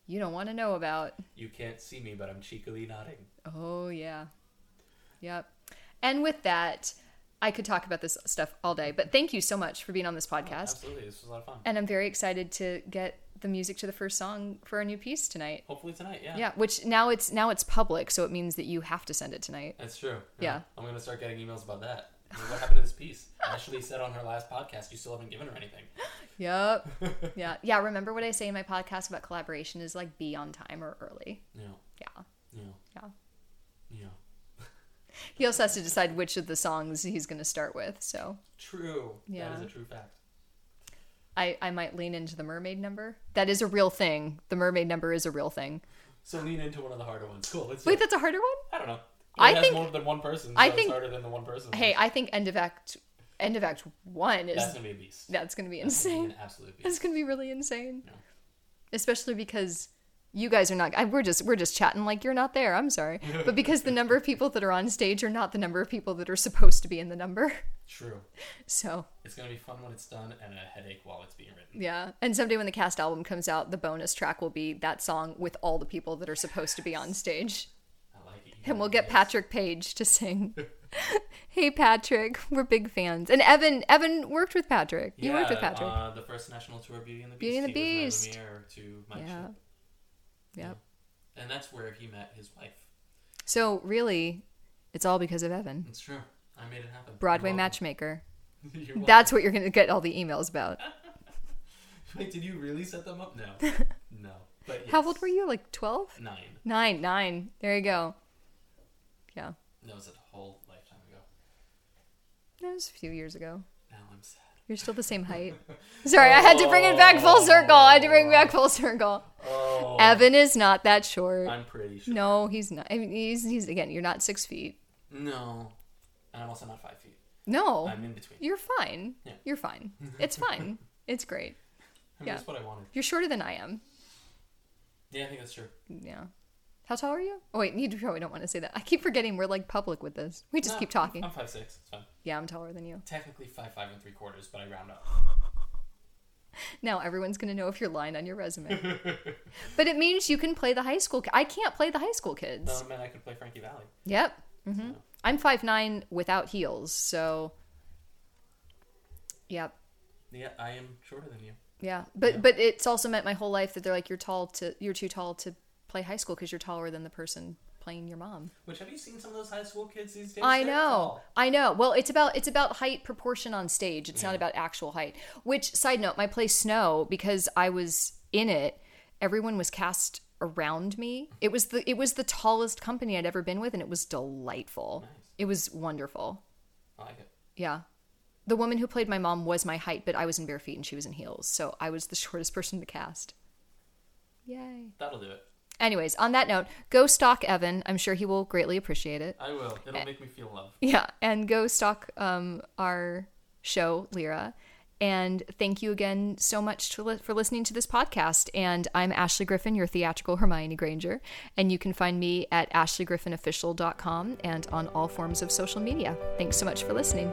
you don't want to know about. You can't see me, but I'm cheekily nodding. Oh, yeah. Yep. And with that, I could talk about this stuff all day, but thank you so much for being on this podcast. Absolutely, this was a lot of fun. And I'm very excited to get the music to the first song for our new piece tonight. Hopefully tonight. Yeah. Yeah, which now it's now it's public, so it means that you have to send it tonight. That's true. Yeah. I'm gonna start getting emails about that. What happened to this piece? Ashley said on her last podcast, you still haven't given her anything. Yep. yeah. Yeah. Remember what I say in my podcast about collaboration is like be on time or early. Yeah. Yeah. Yeah. Yeah. Yeah. He also has to decide which of the songs he's going to start with. So True. Yeah. That is a true fact. I, I might lean into the mermaid number. That is a real thing. The mermaid number is a real thing. So lean into one of the harder ones. Cool. Let's Wait, that's a harder one? I don't know. I has think- more than one person. So I it's think- harder than the one person. Hey, I think end of act end of act one is that's gonna be a beast. that's going to be That's gonna be insane. an absolute beast. That's going to be really insane. Yeah. Especially because you guys are not I, we're just we're just chatting like you're not there. I'm sorry. But because the number of people that are on stage are not the number of people that are supposed to be in the number. True. So, It's gonna be fun when it's done and a headache while it's being written. yeah. And someday when the cast album comes out, the bonus track will be that song with all the people that are supposed to be on stage. I like it. You And we'll get. Patrick Page to sing. hey Patrick, we're big fans. And Evan Evan worked with Patrick. You yeah, worked with Patrick. Uh, the first national tour, Beauty and the Beast. Beauty and the he Beast. Was my to Mike yeah. Yep. And that's where he met his wife. So really, it's all because of Evan. It's true. I made it happen. Broadway You're matchmaker. You're. That's what you're going to get all the emails about. Wait, did you really set them up? No. no. But How old were you? Like 12? Nine. Nine, nine. There you go. Yeah. That was a whole lifetime ago. That was a few years ago. Now I'm sad. You're still the same height. Sorry, I had to bring it back full oh. circle. I had to bring it back full circle. Oh. Evan is not that short. I'm pretty sure. No, he's not. I mean, he's, he's again, you're not six feet. No. And I'm also not five feet. No, I'm in between. you're fine. Yeah. You're fine. It's fine. It's great. I mean, yeah. That's what I wanted. You're shorter than I am. Yeah, I think that's true. Yeah. How tall are you? Oh wait, you probably don't want to say that. I keep forgetting we're like public with this. We just No, keep talking. I'm five six. It's fine. Yeah, I'm taller than you. Technically five five and three quarters, but I round up. Now everyone's gonna know if you're lying on your resume. but it means you can play the high school. ki- I can't play the high school kids. No, man, I could play Frankie Valli. Yep. hmm I'm five nine without heels, so. Yep. Yeah, I am shorter than you. Yeah, but Yeah. but it's also meant my whole life that they're like you're tall to you're too tall to play high school because you're taller than the person playing your mom. Which have you seen some of those high school kids these days? I know. I know. Well, it's about it's about height proportion on stage. It's not about actual height. Which side note, my play Snow because I was in it, everyone was cast around me. It was the it was the tallest company I'd ever been with and it was delightful. Nice. It was wonderful. I like it. Yeah. The woman who played my mom was my height, but I was in bare feet and she was in heels. So I was the shortest person to cast. Yay. That'll do it. Anyways, on that note, go stalk Evan. I'm sure he will greatly appreciate it. I will. Eh. It'll make me feel loved. Yeah, and go stalk um, our show, Lyra. And thank you again so much to li- for listening to this podcast. And I'm Ashley Griffin, your theatrical Hermione Granger. And you can find me at ashleygriffinofficial.com and on all forms of social media. Thanks so much for listening.